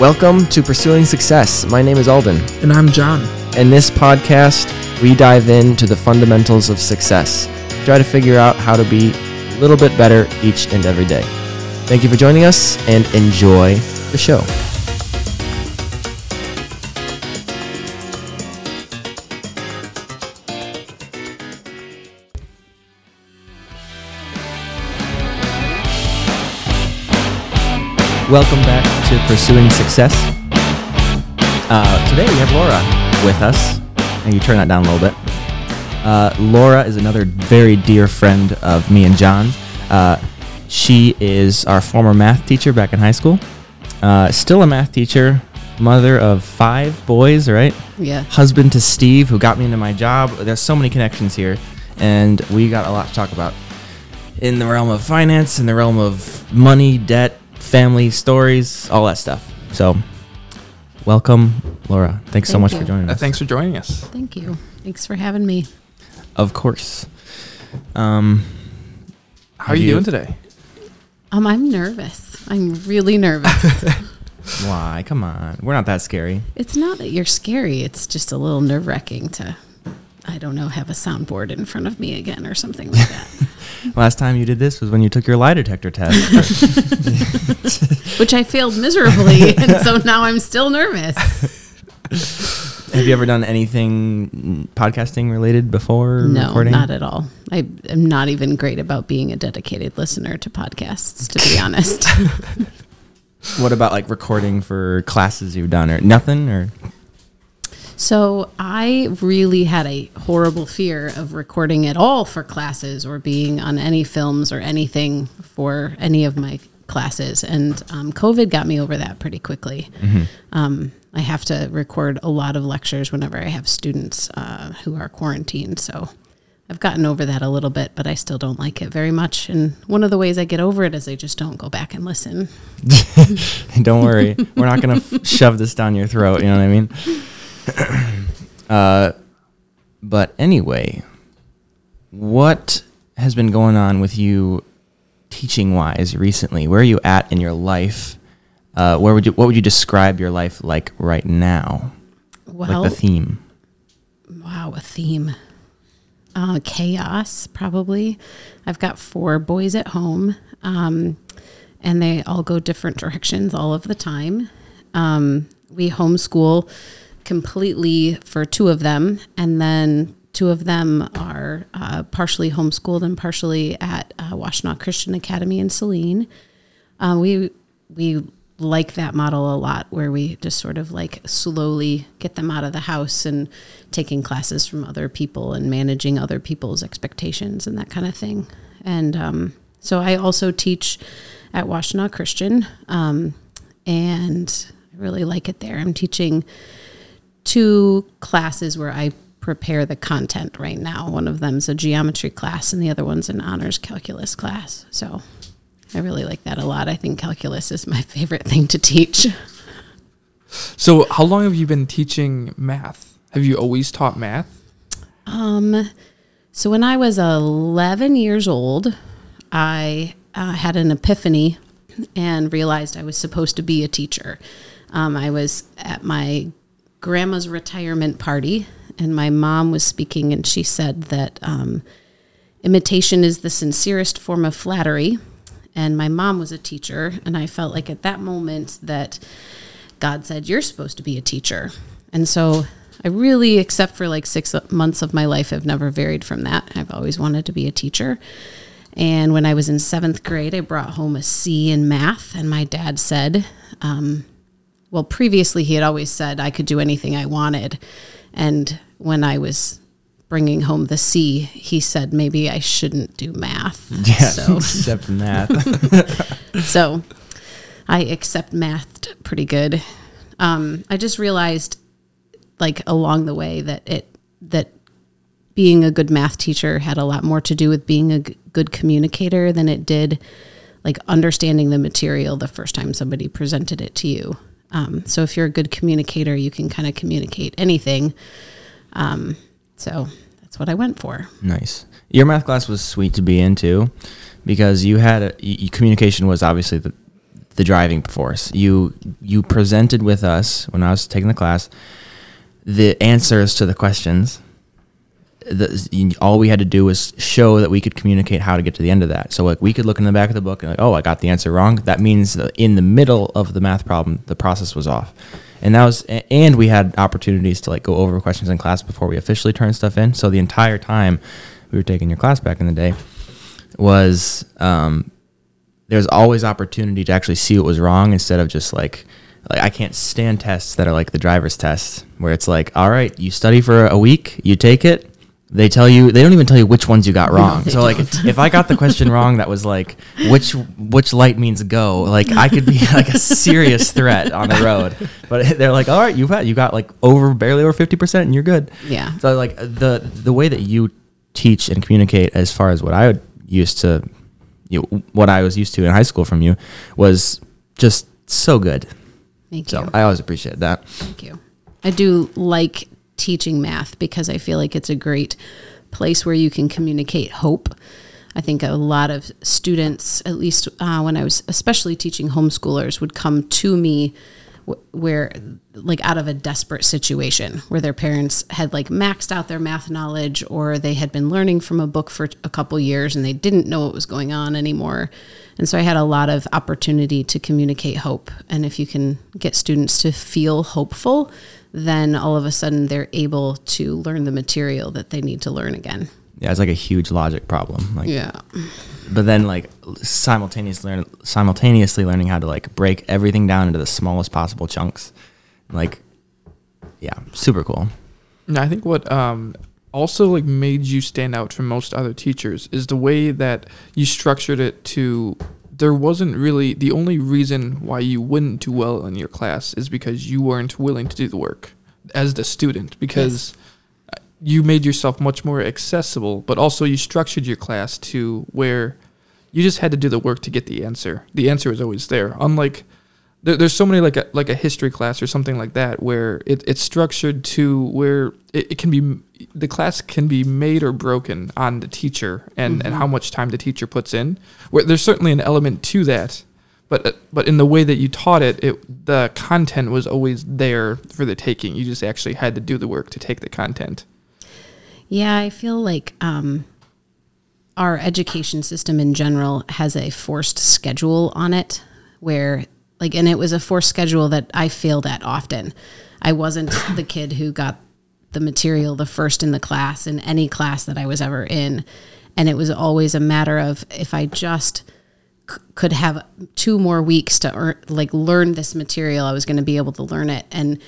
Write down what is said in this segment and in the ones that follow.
Welcome to Pursuing Success. My name is Alden. And I'm John. In this podcast, we dive into the fundamentals of success. Try to figure out how to be a little bit better each and every day. Thank you for joining us and enjoy the show. Welcome back to Pursuing Success. Uh, today we have Laura with us. And you turn that down a little bit. Uh, Laura is another very dear friend of me and John. Uh, she is our former math teacher back in high school. Uh, still a math teacher, mother of five boys, right? Yeah. Husband to Steve, who got me into my job. There's so many connections here, and we got a lot to talk about in the realm of finance, in the realm of money, debt, family stories, all that stuff. So, welcome, Laura. Thanks so much you. for joining Uh, us. thanks for joining us. Thank you. Thanks for having me. Of course. Um, How are you, you- doing today? Um, I'm nervous. I'm really nervous. why? Come on. We're not that scary. it's not that you're scary. It's just a little nerve wracking to, I don't know, have a soundboard in front of me again or something like that. Last time you did this was when you took your lie detector test. Which I failed miserably, and so now I'm still nervous. Have you ever done anything podcasting related before No, recording? not at all. I am not even great about being a dedicated listener to podcasts, to be honest. What about like recording for classes you've done or nothing or So I really had a horrible fear of recording at all for classes or being on any films or anything for any of my classes. And um, COVID got me over that pretty quickly. Um, I have to record a lot of lectures whenever I have students uh, who are quarantined. So I've gotten over that a little bit, but I still don't like it very much. And one of the ways I get over it is I just don't go back and listen. Don't worry, we're not gonna f- shove this down your throat. You know what I mean? uh, but anyway, what has been going on with you, teaching wise, recently? Where are you at in your life? Uh, where would you? What would you describe your life like right now? Well, like the theme. Wow, a theme. Uh, chaos, probably. I've got four boys at home, um, and they all go different directions all of the time. Um, we homeschool completely for two of them, and then two of them are uh, partially homeschooled and partially at uh, Washtenaw Christian Academy in Saline. Uh, we we like that model a lot, where we just sort of like slowly get them out of the house and taking classes from other people and managing other people's expectations and that kind of thing. And um, so I also teach at Washtenaw Christian, um, and I really like it there. I'm teaching two classes where I prepare the content right now. One of them's a geometry class, and the other one's an honors calculus class. So I really like that a lot. I think calculus is my favorite thing to teach. So, how long have you been teaching math? Have you always taught math? Um, so when I was 11 years old, I uh, had an epiphany and realized I was supposed to be a teacher. Um, I was at my grandma's retirement party, and my mom was speaking, and she said that um, imitation is the sincerest form of flattery. And my mom was a teacher, and I felt like at that moment that God said, You're supposed to be a teacher. And so I really, except for like six months of my life, have never varied from that. I've always wanted to be a teacher. And when I was in seventh grade, I brought home a C in math, and my dad said, um, well, previously he had always said I could do anything I wanted. And when I was bringing home the C, he said maybe I shouldn't do math. Yeah, So, except math. so I accept math pretty good. Um, I just realized, like along the way, that it that being a good math teacher had a lot more to do with being a g- good communicator than it did like understanding the material the first time somebody presented it to you. Um, so if you're a good communicator, you can kind of communicate anything. Um, so that's what I went for. Nice. Your math class was sweet to be into because you had a, y- y- communication was obviously the the driving force. You you presented with us when I was taking the class the answers to the questions. The, all we had to do was show that we could communicate how to get to the end of that. So like we could look in the back of the book and like, oh, I got the answer wrong. That means that in the middle of the math problem, the process was off. And that was, and we had opportunities to like go over questions in class before we officially turned stuff in. So the entire time we were taking your class back in the day was um, there's always opportunity to actually see what was wrong instead of just like like I can't stand tests that are like the driver's test where it's like all right you study for a week you take it they tell you they don't even tell you which ones you got wrong they so like don't. if I got the question wrong that was like which which light means go like I could be like a serious threat on the road but they're like all right you've had you got like over barely over 50% and you're good Yeah. so like the the way that you teach and communicate as far as what I would used to you know, what I was used to in high school from you was just so good. Thank you. So you. I always appreciate that. Thank you. I do like teaching math because I feel like it's a great place where you can communicate hope. I think a lot of students, at least uh, when I was especially teaching homeschoolers, would come to me where, like, out of a desperate situation where their parents had like maxed out their math knowledge or they had been learning from a book for a couple years and they didn't know what was going on anymore. And so I had a lot of opportunity to communicate hope. And if you can get students to feel hopeful, then all of a sudden they're able to learn the material that they need to learn again. Yeah, it's like a huge logic problem. Like, Yeah. but then like simultaneously learn, simultaneously learning how to like break everything down into the smallest possible chunks. Like, yeah, super cool. And I think what um, also like made you stand out from most other teachers is the way that you structured it to there wasn't really the only reason why you wouldn't do well in your class is because you weren't willing to do the work as the student because you made yourself much more accessible but also you structured your class to where you just had to do the work to get the answer. The answer was always there. Unlike there, there's so many like a like a history class or something like that where it, it's structured to where it, it can be the class can be made or broken on the teacher and, and how much time the teacher puts in. Where there's certainly an element to that but uh, but in the way that you taught it, it the content was always there for the taking. You just actually had to do the work to take the content. Yeah, I feel like um, our education system in general has a forced schedule on it where, like, and it was a forced schedule that I failed at often. I wasn't the kid who got the material the first in the class in any class that I was ever in. And it was always a matter of if I just c- could have two more weeks to earn, like learn this material, I was going to be able to learn it. And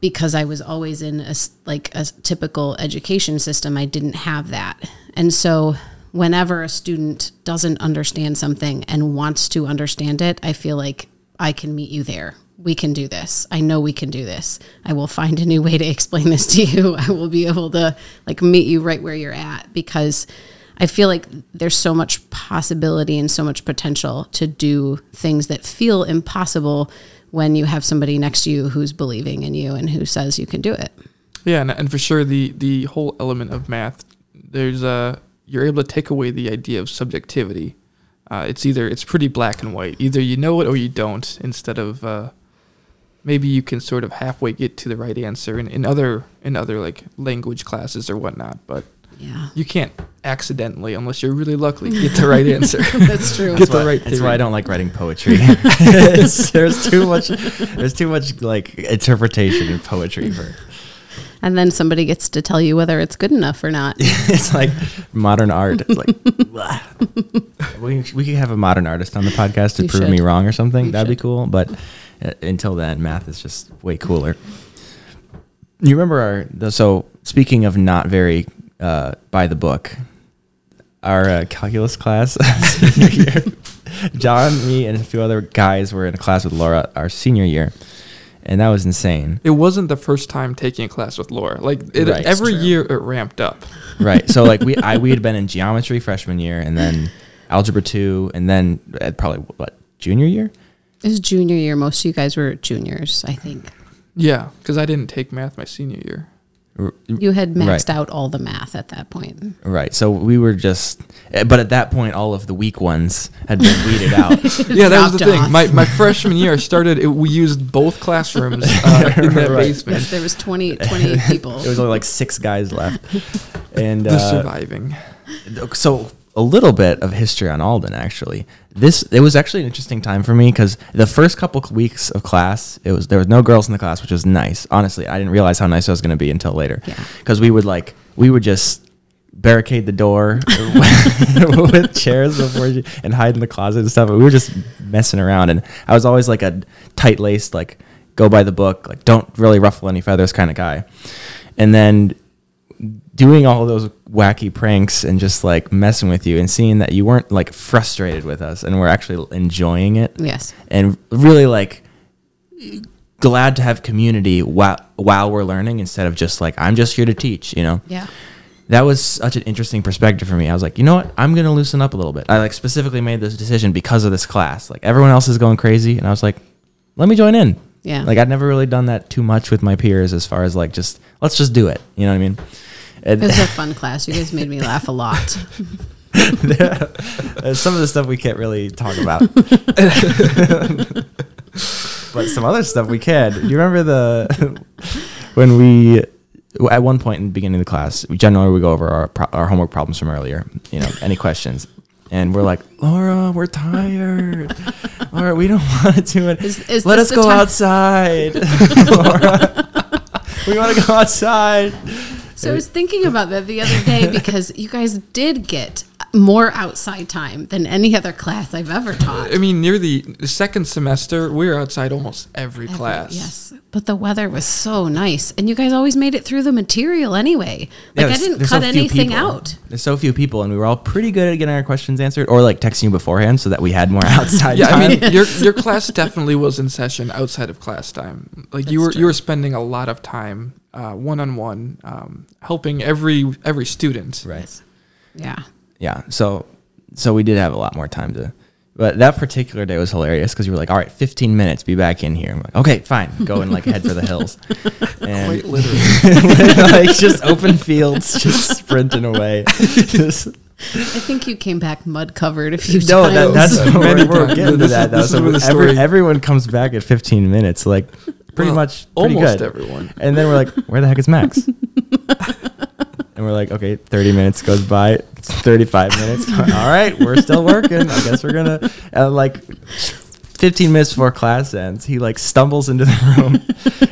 because I was always in a like a typical education system, I didn't have that. And so whenever a student doesn't understand something and wants to understand it, I feel like I can meet you there. We can do this. I know we can do this. I will find a new way to explain this to you. I will be able to like meet you right where you're at because I feel like there's so much possibility and so much potential to do things that feel impossible when you have somebody next to you who's believing in you and who says you can do it. Yeah, and, and for sure the the whole element of math, there's a you're able to take away the idea of subjectivity. Uh, it's either it's pretty black and white. Either you know it or you don't. Instead of uh, maybe you can sort of halfway get to the right answer in, in other in other like language classes or whatnot. But Yeah. you can't accidentally, unless you're really lucky, get the right answer. That's true. Get the why, right That's theory. why I don't like writing poetry. There's too much. There's too much like interpretation in poetry for. And then somebody gets to tell you whether it's good enough or not. It's like modern art. It's like we we could have a modern artist on the podcast to You prove me wrong or something. You That'd be cool. But uh, until then, math is just way cooler. You remember our so speaking of not very uh, by the book, our uh, calculus class senior year. John, me, and a few other guys were in a class with Laura our senior year, and that was insane. It wasn't the first time taking a class with Laura. Like it, Right. every True. year, it ramped up. Right. So like we I we had been in geometry freshman year, and then algebra two, and then at probably what junior year. It was junior year. Most of you guys were juniors, I think. Yeah, because I didn't take math my senior year. You had maxed Right. out all the math at that point. Right. So we were just, eh, but at that point, all of the weak ones had been weeded out. yeah, that was the dropped thing. My, my freshman year, I started. It, we used both classrooms uh, in that Right. basement. Yes, there was 20, 28 people. There was only like six guys left, and The uh, surviving. so a little bit of history on Alden actually. This it was actually an interesting time for me because the first couple weeks of class, it was there was no girls in the class, which was nice. Honestly, I didn't realize how nice I was going to be until later. Yeah. Because we would like we would just barricade the door with chairs before you, and hide in the closet and stuff. We were just messing around, and I was always like a tight laced, like go by the book, like don't really ruffle any feathers kind of guy. And then doing all those wacky pranks and just like messing with you and seeing that you weren't like frustrated with us and we're actually enjoying it Yes. and really like glad to have community while while we're learning instead of just like I'm just here to teach, you know. Yeah. That was such an interesting perspective for me. I was like, you know what? I'm gonna loosen up a little bit. I like specifically made this decision because of this class. Like everyone else is going crazy, and I was like, let me join in. Yeah. Like I'd never really done that too much with my peers, as far as like just let's just do it. You know what I mean? And- It was a fun class. You guys made me laugh a lot. Uh, some of the stuff we can't really talk about. but some other stuff we can. Do you remember the when we at one point in the beginning of the class, we generally we go over our pro- our homework problems from earlier. You know, any questions. And we're like, Laura, we're tired. Laura, we don't want to do it. Is- is Let us go time- outside. Laura, we want to go outside. So I was thinking about that the other day because you guys did get more outside time than any other class I've ever taught. I mean, near the, the second semester, we were outside almost every, Every- class. Yes, but the weather was so nice, and you guys always made it through the material anyway. Yeah, I didn't cut so few anything people. out. There's so few people, and we were all pretty good at getting our questions answered, or like texting you beforehand so that we had more outside Yeah, time. I mean, your your class definitely was in session outside of class time. Like you were That's you were spending a lot of time one on one, helping every every student. right. Yeah, Yeah. So, so we did have a lot more time to. But that particular day was hilarious because you were like, "All right, 15 minutes, be back in here." I'm like, "Okay, fine, go and like head for the hills," and Quite literally. like just open fields, just sprinting away. Just- I think you came back mud covered a few no, times. that, that's Many we're, we're getting to that. that is- though. this is So where the every, story- everyone comes back at 15 minutes, like pretty Well, much pretty almost good. everyone. And then we're like, "Where the heck is Max?" and we're like, "Okay, 30 minutes goes by, 35 minutes. All right, we're still working. I guess we're gonna." And like 15 minutes before class ends, he like stumbles into the room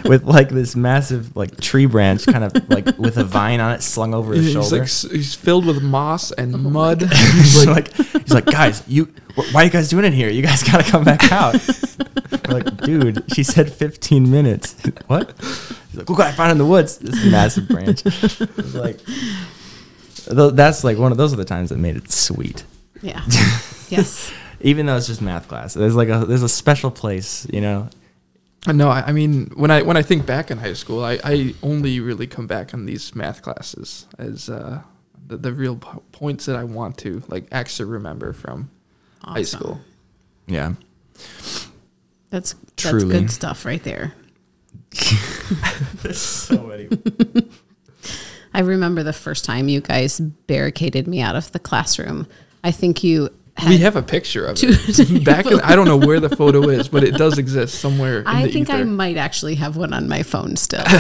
with like this massive like tree branch, kind of like with a vine on it slung over his He's shoulder. like s- he's filled with moss and oh mud. he's like, he's like, guys, you, wh- why are you guys doing it here? You guys gotta come back out. We're like, dude, she said 15 minutes. what? He's like, look what I found in the woods. This massive branch. It's like, tho- that's like one of those are the times that made it sweet. yeah, yes. Even though it's just math class, there's like a there's a special place, you know. No, I, I mean when I when I think back in high school, I, I only really come back on these math classes as uh, the, the real po- points that I want to like actually remember from high school. Yeah. That's that's Truly. good stuff right there. There's so many. I remember the first time you guys barricaded me out of the classroom. I think you had we have a picture of it. Back in, I don't know where the photo is, but it does exist somewhere. In I the think I might actually have one on my phone still.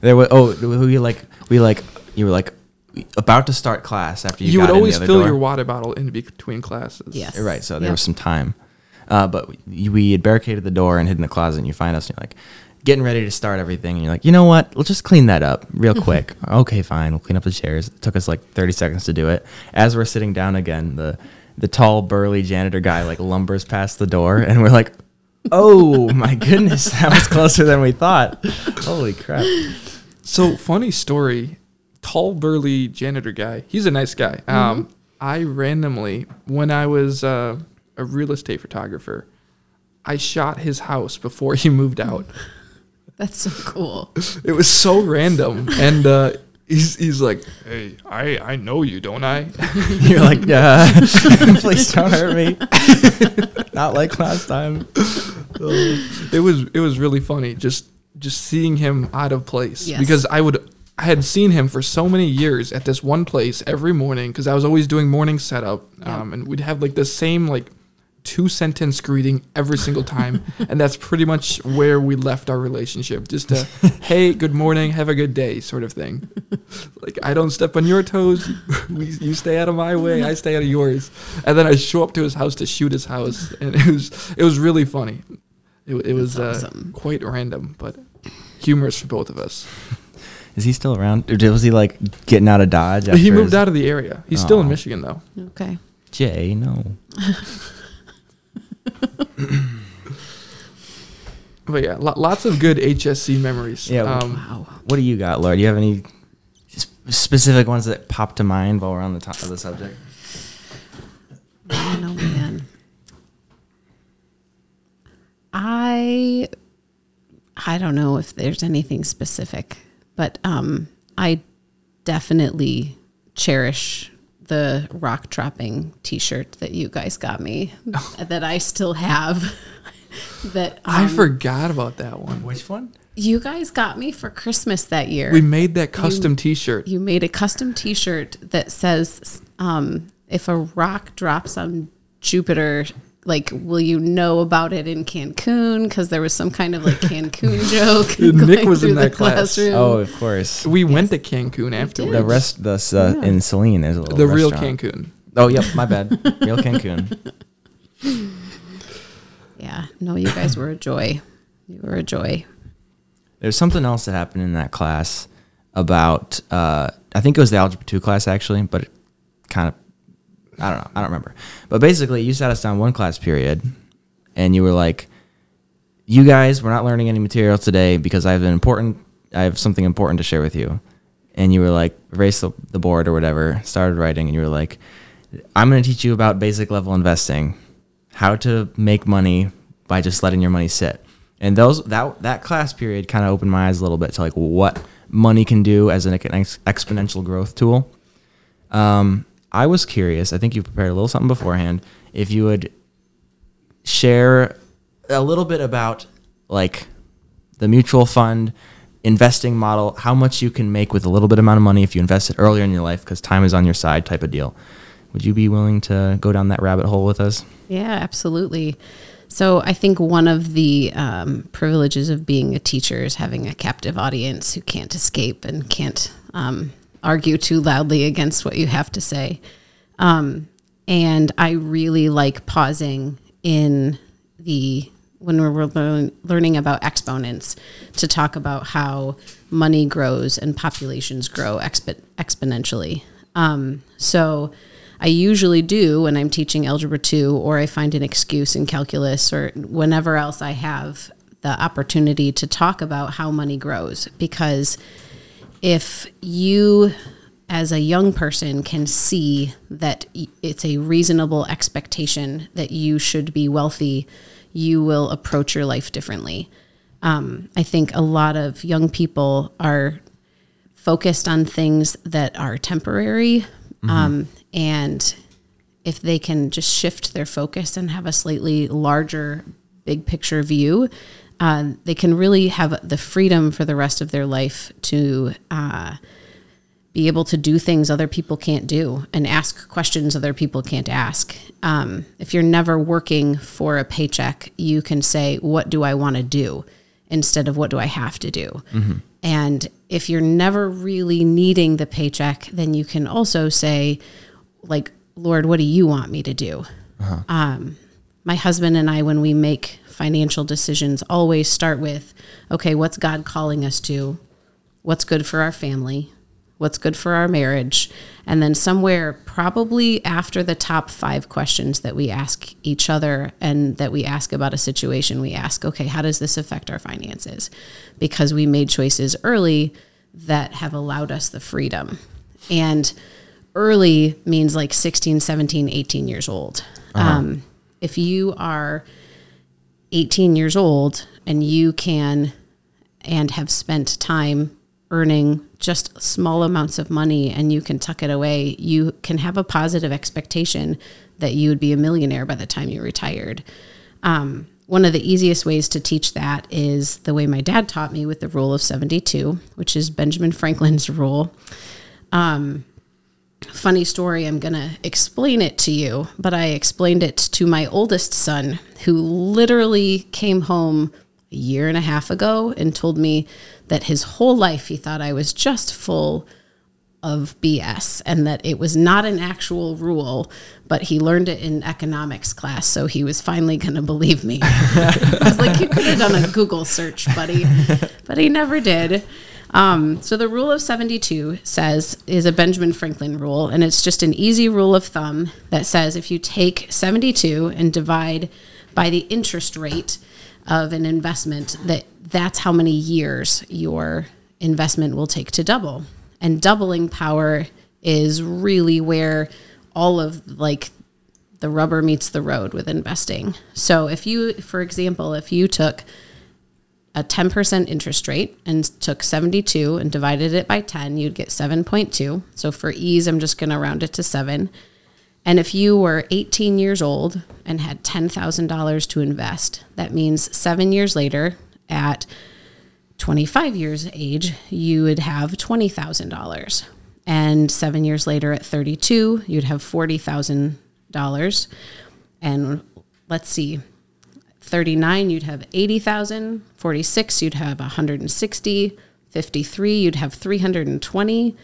There was oh we like we like you were like about to start class after you, You got would in the always other fill door. your water bottle in between classes. Yes. You're right. So there Yep. was some time, uh, but we, we had barricaded the door and hid in the closet. And you find us, and you're like getting ready to start everything, and you're like, you know what? we'll just clean that up real quick. okay, fine. We'll clean up the chairs. It took us like 30 seconds to do it. As we're sitting down again, the the tall, burly janitor guy like lumbers past the door, and we're like. Oh my goodness, that was closer than we thought. Holy crap. So funny story. Tall burly janitor guy. He's a nice guy. Mm-hmm. Um, I randomly when I was uh, a real estate photographer, I shot his house before he moved out. That's so cool. It was so random, and uh, he's he's like, "Hey, I I know you, don't I?" You're like, yeah, please don't hurt me. Not like last time. it was it was really funny. Just just seeing him out of place Yes. because I would I had seen him for so many years at this one place every morning because I was always doing morning setup, Yeah. um, and we'd have like the same like two sentence greeting every single time, and that's pretty much where we left our relationship. Just a hey, good morning, have a good day sort of thing. like I don't step on your toes, we, you stay out of my way, I stay out of yours, and then I show up to his house to shoot his house, and it was it was really funny. It, it was That's uh, quite random, but humorous for both of us. Is he still around? Or was he like getting out of Dodge? he moved his- out of the area. He's still in Michigan though. Okay. Jay, no. But yeah, lo- lots of good HSC memories. Yeah, Um, Wow. What do you got, Laura? Do you have any specific ones that pop to mind while we're on the top of the subject? Man, oh man. I I don't know if there's anything specific, but um I definitely cherish the rock dropping t-shirt that you guys got me that I still have. that I um, forgot about that one. Which one? you guys got me for Christmas that year. We made that custom T-shirt. you made a custom t-shirt that says um, if a rock drops on jupiter like will you know about it in cancun because there was some kind of like cancun joke Nick was in that class. Oh, of course. We went to Cancun afterwards. The rest, the uh, Yeah. in Saline, there's a little the real. Cancun. Oh, yep, my bad. Real Cancun. yeah no you guys were a joy you were a joy There's something else that happened in that class about uh, I think it was the algebra two class actually, but it kind of I don't know, I don't remember. But basically, you sat us down one class period, and you were like, "You guys, we're not learning any material today because I have an important, I have something important to share with you." And you were like, erase the, the board or whatever, started writing, and you were like, "I'm going to teach you about basic level investing, how to make money by just letting your money sit." And those that that class period kind of opened my eyes a little bit to like what money can do as an ex- exponential growth tool. Um, I was curious. I think you prepared a little something beforehand. If you would share a little bit about like the mutual fund investing model, how much you can make with a little bit amount of money if you invest it earlier in your life because time is on your side type of deal. Would you be willing to go down that rabbit hole with us? Yeah, absolutely. So I think one of the um, privileges of being a teacher is having a captive audience who can't escape and can't um, argue too loudly against what you have to say. Um, and I really like pausing in the when we're learn, learning about exponents to talk about how money grows and populations grow expo- exponentially. Um, so I usually do when I'm teaching algebra 2 or I find an excuse in calculus or whenever else I have the opportunity to talk about how money grows because if you as a young person can see that it's a reasonable expectation that you should be wealthy, you will approach your life differently. Um, I think a lot of young people are focused on things that are temporary. Um, and if they can just shift their focus and have a slightly larger, big picture view, uh, they can really have the freedom for the rest of their life to uh, be able to do things other people can't do and ask questions other people can't ask. Um, if you're never working for a paycheck, you can say, What do I want to do? instead of what do I have to do? And if you're never really needing the paycheck, then you can also say, like, Lord, what do you want me to do? Um, my husband and I, when we make financial decisions, always start with, okay, what's God calling us to? What's good for our family? What's good for our marriage? And then somewhere, probably after the top five questions that we ask each other and that we ask about a situation, we ask, okay, how does this affect our finances? Because we made choices early that have allowed us the freedom. And early means like 16, 17, 18 years old. Um, if you are 18 years old and you can and have spent time earning just small amounts of money and you can tuck it away, you can have a positive expectation that you would be a millionaire by the time you retired. Um, one of the easiest ways to teach that is the way my dad taught me with the rule of 72, which is Benjamin Franklin's rule. Um, funny story, I'm going to explain it to you, but I explained it to my oldest son, who literally came home a year and a half ago and told me that his whole life he thought I was just full of BS and that it was not an actual rule, but he learned it in economics class. So he was finally going to believe me. I was like, you could have done a Google search, buddy, but he never did. Um, so the rule of 72 says is a Benjamin Franklin rule, and it's just an easy rule of thumb that says if you take 72 and divide by the interest rate of an investment, that that's how many years your investment will take to double and doubling power is really where all of like the rubber meets the road with investing. So if you for example, if you took a 10% interest rate and took 72 and divided it by 10, you'd get 7.2. So for ease, I'm just going to round it to 7. And if you were 18 years old and had $10,000 to invest, that means 7 years later at 25 years age, you would have $20,000. And seven years later, at 32, you'd have $40,000. And let's see, 39, you'd have 80,000. 46, you'd have 160. 53, you'd have 320.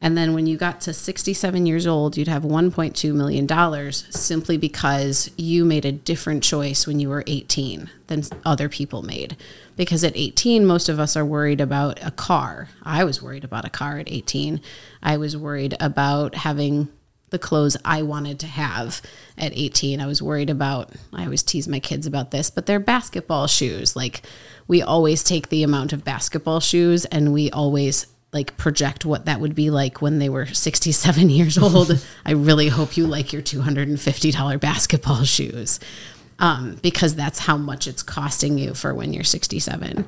And then when you got to 67 years old, you'd have $1.2 million simply because you made a different choice when you were 18 than other people made. Because at 18, most of us are worried about a car. I was worried about a car at 18. I was worried about having the clothes I wanted to have at 18. I was worried about, I always tease my kids about this, but they're basketball shoes. Like, we always take the amount of basketball shoes and we always like project what that would be like when they were 67 years old. I really hope you like your $250 basketball shoes um, because that's how much it's costing you for when you're 67.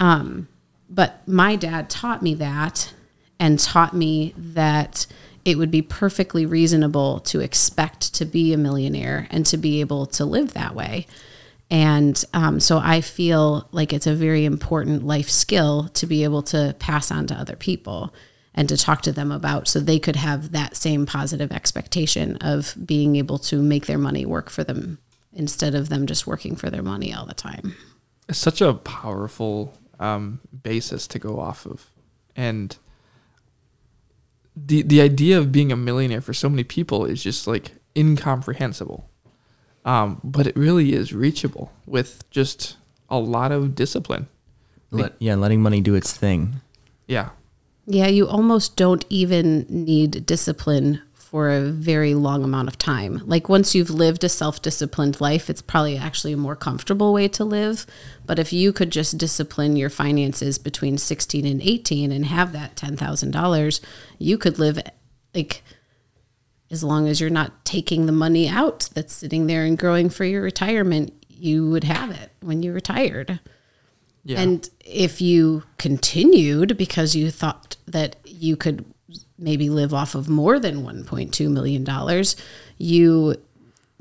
Um, but my dad taught me that and taught me that it would be perfectly reasonable to expect to be a millionaire and to be able to live that way. And um, so I feel like it's a very important life skill to be able to pass on to other people and to talk to them about so they could have that same positive expectation of being able to make their money work for them instead of them just working for their money all the time. It's such a powerful um, basis to go off of. And the the idea of being a millionaire for so many people is just like incomprehensible. Um, but it really is reachable with just a lot of discipline. Let, yeah, letting money do its thing. Yeah. Yeah, you almost don't even need discipline for a very long amount of time. Like once you've lived a self-disciplined life, it's probably actually a more comfortable way to live. But if you could just discipline your finances between 16 and 18 and have that $10,000, you could live like as long as you're not taking the money out that's sitting there and growing for your retirement, you would have it when you retired. Yeah. And if you continued because you thought that you could maybe live off of more than $1.2 million, you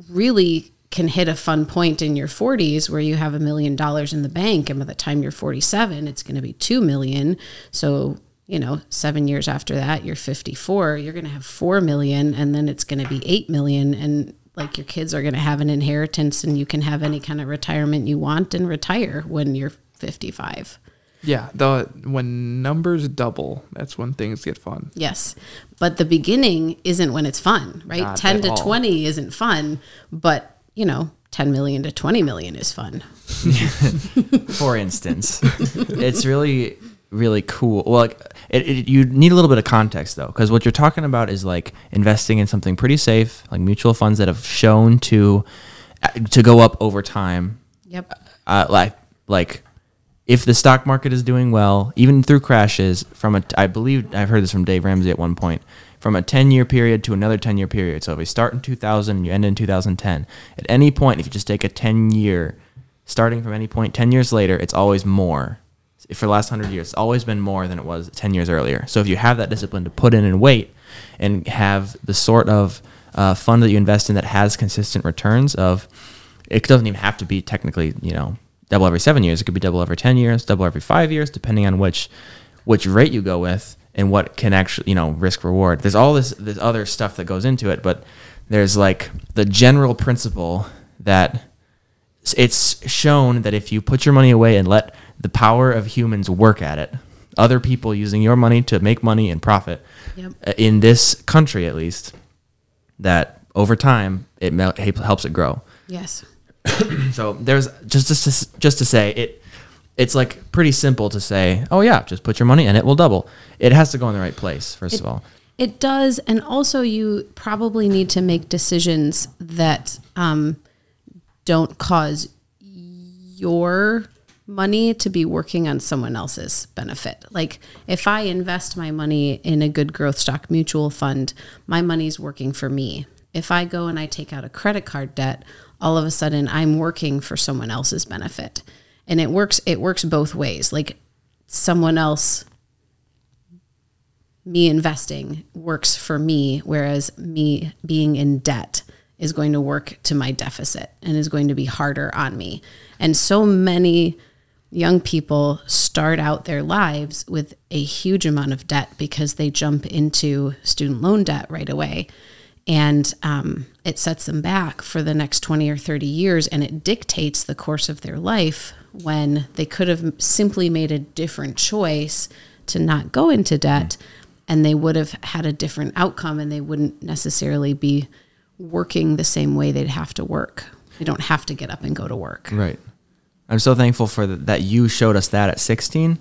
really can hit a fun point in your 40s where you have a million dollars in the bank and by the time you're 47 it's going to be 2 million so you know, seven years after that, you're 54, you're going to have 4 million, and then it's going to be 8 million. And like your kids are going to have an inheritance, and you can have any kind of retirement you want and retire when you're 55. Yeah, the when numbers double, that's when things get fun. Yes. But the beginning isn't when it's fun, right? Not 10 to all. 20 isn't fun, but, you know, 10 million to 20 million is fun. For instance, it's really really cool. Well, like it, it, you need a little bit of context though, because what you're talking about is like investing in something pretty safe, like mutual funds that have shown to uh, to go up over time. Yep. Uh, like like if the stock market is doing well, even through crashes, from a I believe I've heard this from Dave Ramsey at one point, from a 10 year period to another 10 year period. So if you start in 2000 and you end in 2010, at any point, if you just take a 10 year, starting from any point, 10 years later, it's always more for the last hundred years, it's always been more than it was ten years earlier. So if you have that discipline to put in and wait, and have the sort of uh, fund that you invest in that has consistent returns of it doesn't even have to be technically, you know, double every seven years. It could be double every ten years, double every five years, depending on which which rate you go with and what can actually, you know, risk reward. There's all this this other stuff that goes into it, but there's like the general principle that it's shown that if you put your money away and let the power of humans work at it, other people using your money to make money and profit, Yep. uh, in this country at least, that over time it helps it grow. Yes. So there's just to, just to say it. It's like pretty simple to say, oh yeah, just put your money in it will double. It has to go in the right place first of all. It does, and also you probably need to make decisions that um, don't cause your money to be working on someone else's benefit. Like if I invest my money in a good growth stock mutual fund, my money's working for me. If I go and I take out a credit card debt, all of a sudden I'm working for someone else's benefit. And it works it works both ways. Like someone else me investing works for me, whereas me being in debt is going to work to my deficit and is going to be harder on me. And so many young people start out their lives with a huge amount of debt because they jump into student loan debt right away. And um, it sets them back for the next 20 or 30 years, and it dictates the course of their life when they could have simply made a different choice to not go into debt and they would have had a different outcome and they wouldn't necessarily be working the same way they'd have to work. They don't have to get up and go to work. Right. I'm so thankful for the, that you showed us that at 16,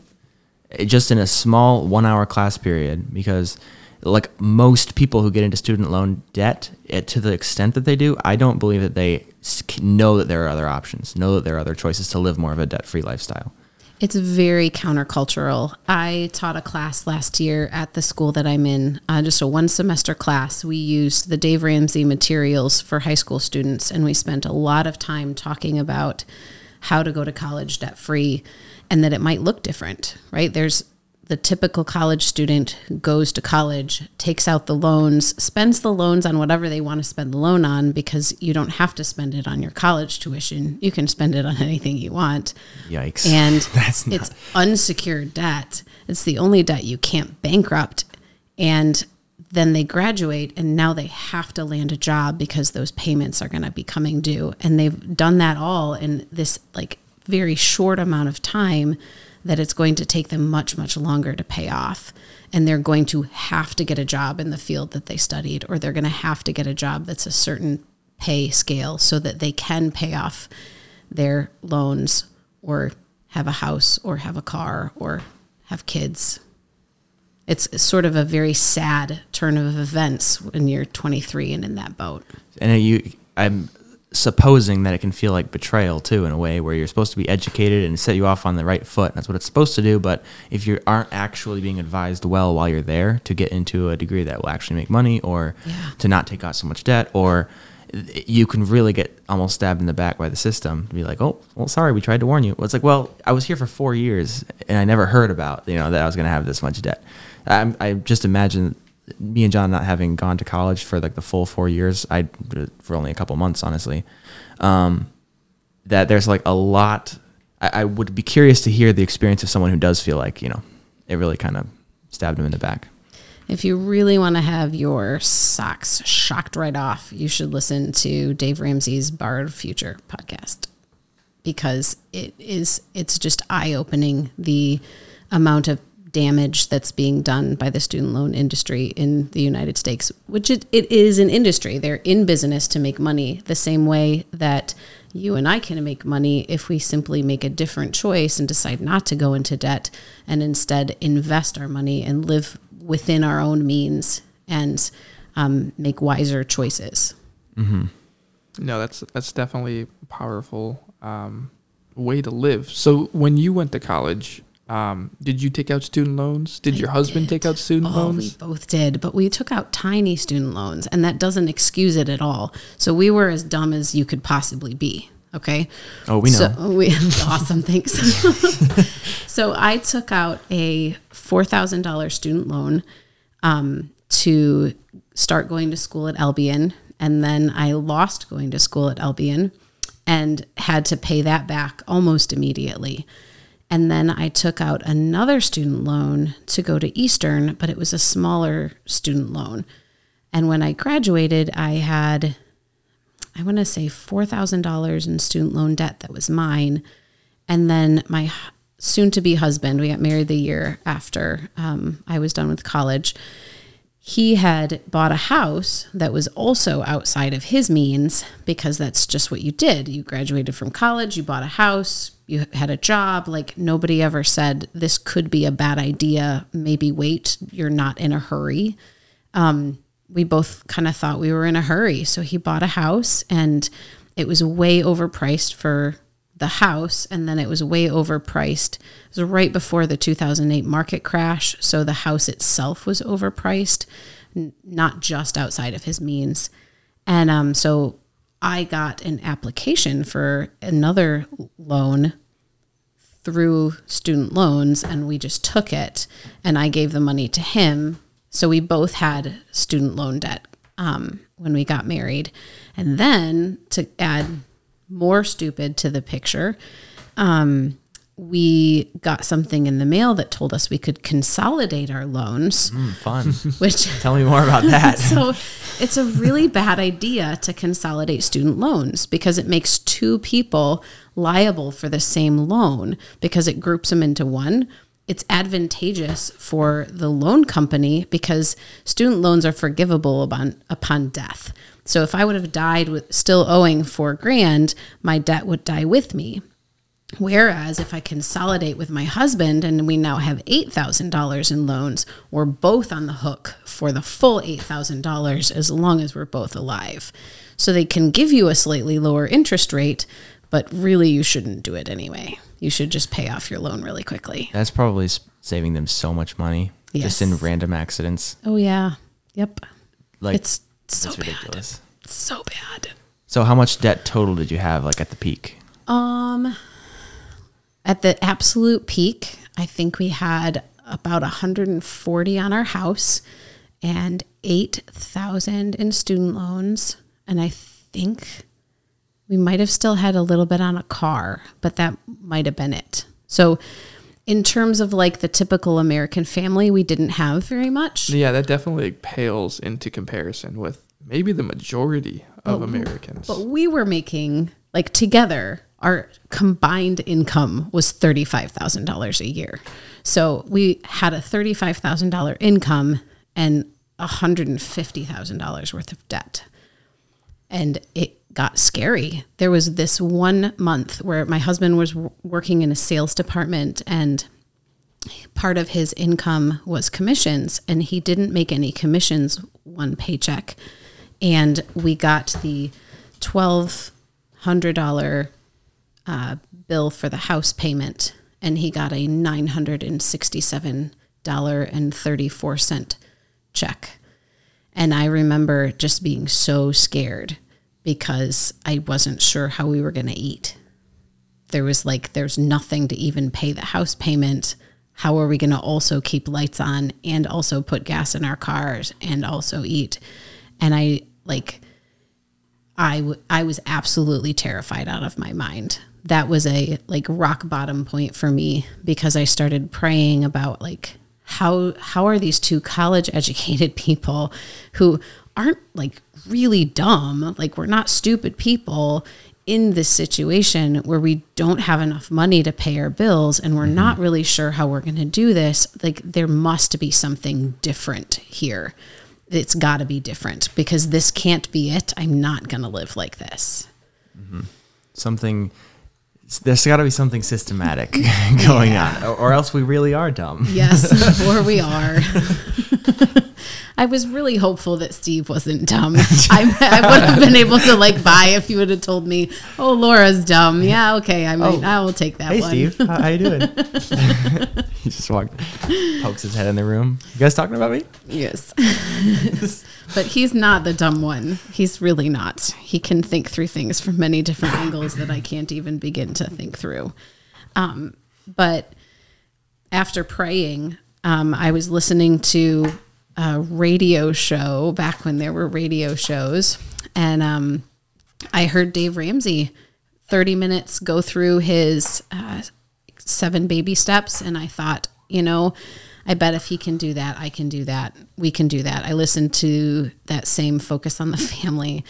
eh, just in a small one hour class period, because like most people who get into student loan debt, eh, to the extent that they do, I don't believe that they know that there are other options, know that there are other choices to live more of a debt free lifestyle. It's very countercultural. I taught a class last year at the school that I'm in, uh, just a one semester class. We used the Dave Ramsey materials for high school students, and we spent a lot of time talking about how to go to college debt free and that it might look different, right? There's the typical college student who goes to college, takes out the loans, spends the loans on whatever they want to spend the loan on because you don't have to spend it on your college tuition. You can spend it on anything you want. Yikes. And That's not- it's unsecured debt. It's the only debt you can't bankrupt. And then they graduate and now they have to land a job because those payments are going to be coming due. And they've done that all in this like very short amount of time that it's going to take them much, much longer to pay off. And they're going to have to get a job in the field that they studied, or they're going to have to get a job that's a certain pay scale so that they can pay off their loans or have a house or have a car or have kids. It's sort of a very sad turn of events when you're 23 and in that boat. and you i'm supposing that it can feel like betrayal too in a way where you're supposed to be educated and set you off on the right foot that's what it's supposed to do but if you aren't actually being advised well while you're there to get into a degree that will actually make money or Yeah. to not take out so much debt or you can really get almost stabbed in the back by the system be like oh well sorry we tried to warn you well, it's like well i was here for four years and i never heard about you know that i was going to have this much debt i i just imagine me and John not having gone to college for like the full four years, I for only a couple months, honestly. Um, that there's like a lot. I, I would be curious to hear the experience of someone who does feel like you know it really kind of stabbed him in the back. If you really want to have your socks shocked right off, you should listen to Dave Ramsey's Borrowed Future podcast because it is it's just eye-opening the amount of damage that's being done by the student loan industry in the United States, which it, it is an industry. They're in business to make money the same way that you and I can make money if we simply make a different choice and decide not to go into debt and instead invest our money and live within our own means and um, make wiser choices. No, that's that's definitely a powerful um, way to live. So when you went to college, um, did you take out student loans? Did your husband take out student Oh, loans? we both did, but we took out tiny student loans, and that doesn't excuse it at all. So we were as dumb as you could possibly be. Okay. Oh, we know. So we awesome. Thanks. so I took out a four thousand dollars student loan um, to start going to school at Albion, and then I lost going to school at Albion, and had to pay that back almost immediately. And then I took out another student loan to go to Eastern, but it was a smaller student loan. And when I graduated, I had, I want to say $4,000 in student loan debt that was mine. And then my soon to be husband, we got married the year after um, I was done with college. He had bought a house that was also outside of his means because that's just what you did. You graduated from college, you bought a house, you had a job. Like nobody ever said this could be a bad idea. Maybe wait, you're not in a hurry. Um, we both kind of thought we were in a hurry. So he bought a house and it was way overpriced for the house and then it was way overpriced. It was right before the 2008 market crash, so the house itself was overpriced, n- not just outside of his means. And um, so I got an application for another loan through student loans and we just took it and I gave the money to him. So we both had student loan debt um, when we got married. And then to add more stupid to the picture, um, we got something in the mail that told us we could consolidate our loans, Mm, fun. which Tell me more about that. so it's a really bad idea to consolidate student loans because it makes two people liable for the same loan because it groups them into one. It's advantageous for the loan company because student loans are forgivable upon upon death. So if I would have died with still owing 4 grand, my debt would die with me. Whereas if I consolidate with my husband and we now have $8,000 in loans, we're both on the hook for the full $8,000 as long as we're both alive. So they can give you a slightly lower interest rate, but really you shouldn't do it anyway. You should just pay off your loan really quickly. That's probably saving them so much money just in random accidents. Oh, yeah. Yep. Like it's so that's bad. ridiculous. It's so bad. So how much debt total did you have like at the peak? Um, at the absolute peak, I think we had about 140 on our house and 8,000 in student loans. And I think we might have still had a little bit on a car, but that might have been it. So, in terms of like the typical American family, we didn't have very much. Yeah, that definitely pales into comparison with maybe the majority of Americans. But we were making like together our combined income was $35,000 a year. So we had a $35,000 income and $150,000 worth of debt. And it got scary. There was this one month where my husband was working in a sales department and part of his income was commissions and he didn't make any commissions one paycheck. And we got the $1200 uh, bill for the house payment and he got a $967.34 check. And i remember just being so scared because i wasn't sure how we were going to eat. There was like there's nothing to even pay the house payment. How are we going to also keep lights on and also put gas in our cars and also eat? And i like I, w- I was absolutely terrified out of my mind. That was a like rock bottom point for me because i started praying about like how how are these two college educated people who aren't like really dumb. Like we're not stupid people in this situation where we don't have enough money to pay our bills and we're mm-hmm. not really sure how we're going to do this. Like there must be something different here. It's got to be different because this can't be it. I'm not going to live like this. Mm-hmm. Something there's got to be something systematic going on or, or else we really are dumb. Yes, or we are. I was really hopeful that Steve wasn't dumb. I, I would have been able to like buy if you would have told me, "Oh, Laura's dumb." Yeah, okay, I might. Oh. I will take that Hey one. Steve, how, how you doing? he just walked, pokes his head in the room. You guys talking about me? Yes, but he's not the dumb one. He's really not. He can think through things from many different angles that I can't even begin to think through. Um, but after praying, um, I was listening to a radio show back when there were radio shows, and um, I heard Dave Ramsey 30 minutes go through his uh, seven baby steps. And I thought, you know, I bet if he can do that, I can do that. We can do that. I listened to that same Focus on the Family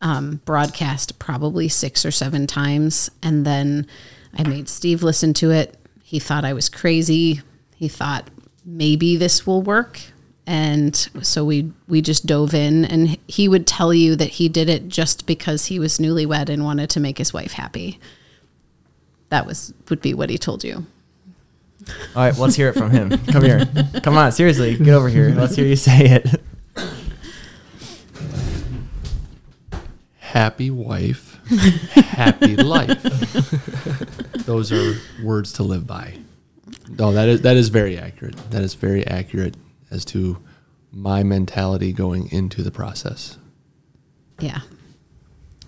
um, broadcast probably six or seven times. And then I made Steve listen to it. He thought I was crazy. He thought maybe this will work. And so we we just dove in and he would tell you that he did it just because he was newlywed and wanted to make his wife happy. That was would be what he told you. All right, let's hear it from him. Come here. Come on, seriously, get over here. Let's hear you say it. Happy wife, happy life. Those are words to live by. No, that is that is very accurate. That is very accurate as to my mentality going into the process. Yeah.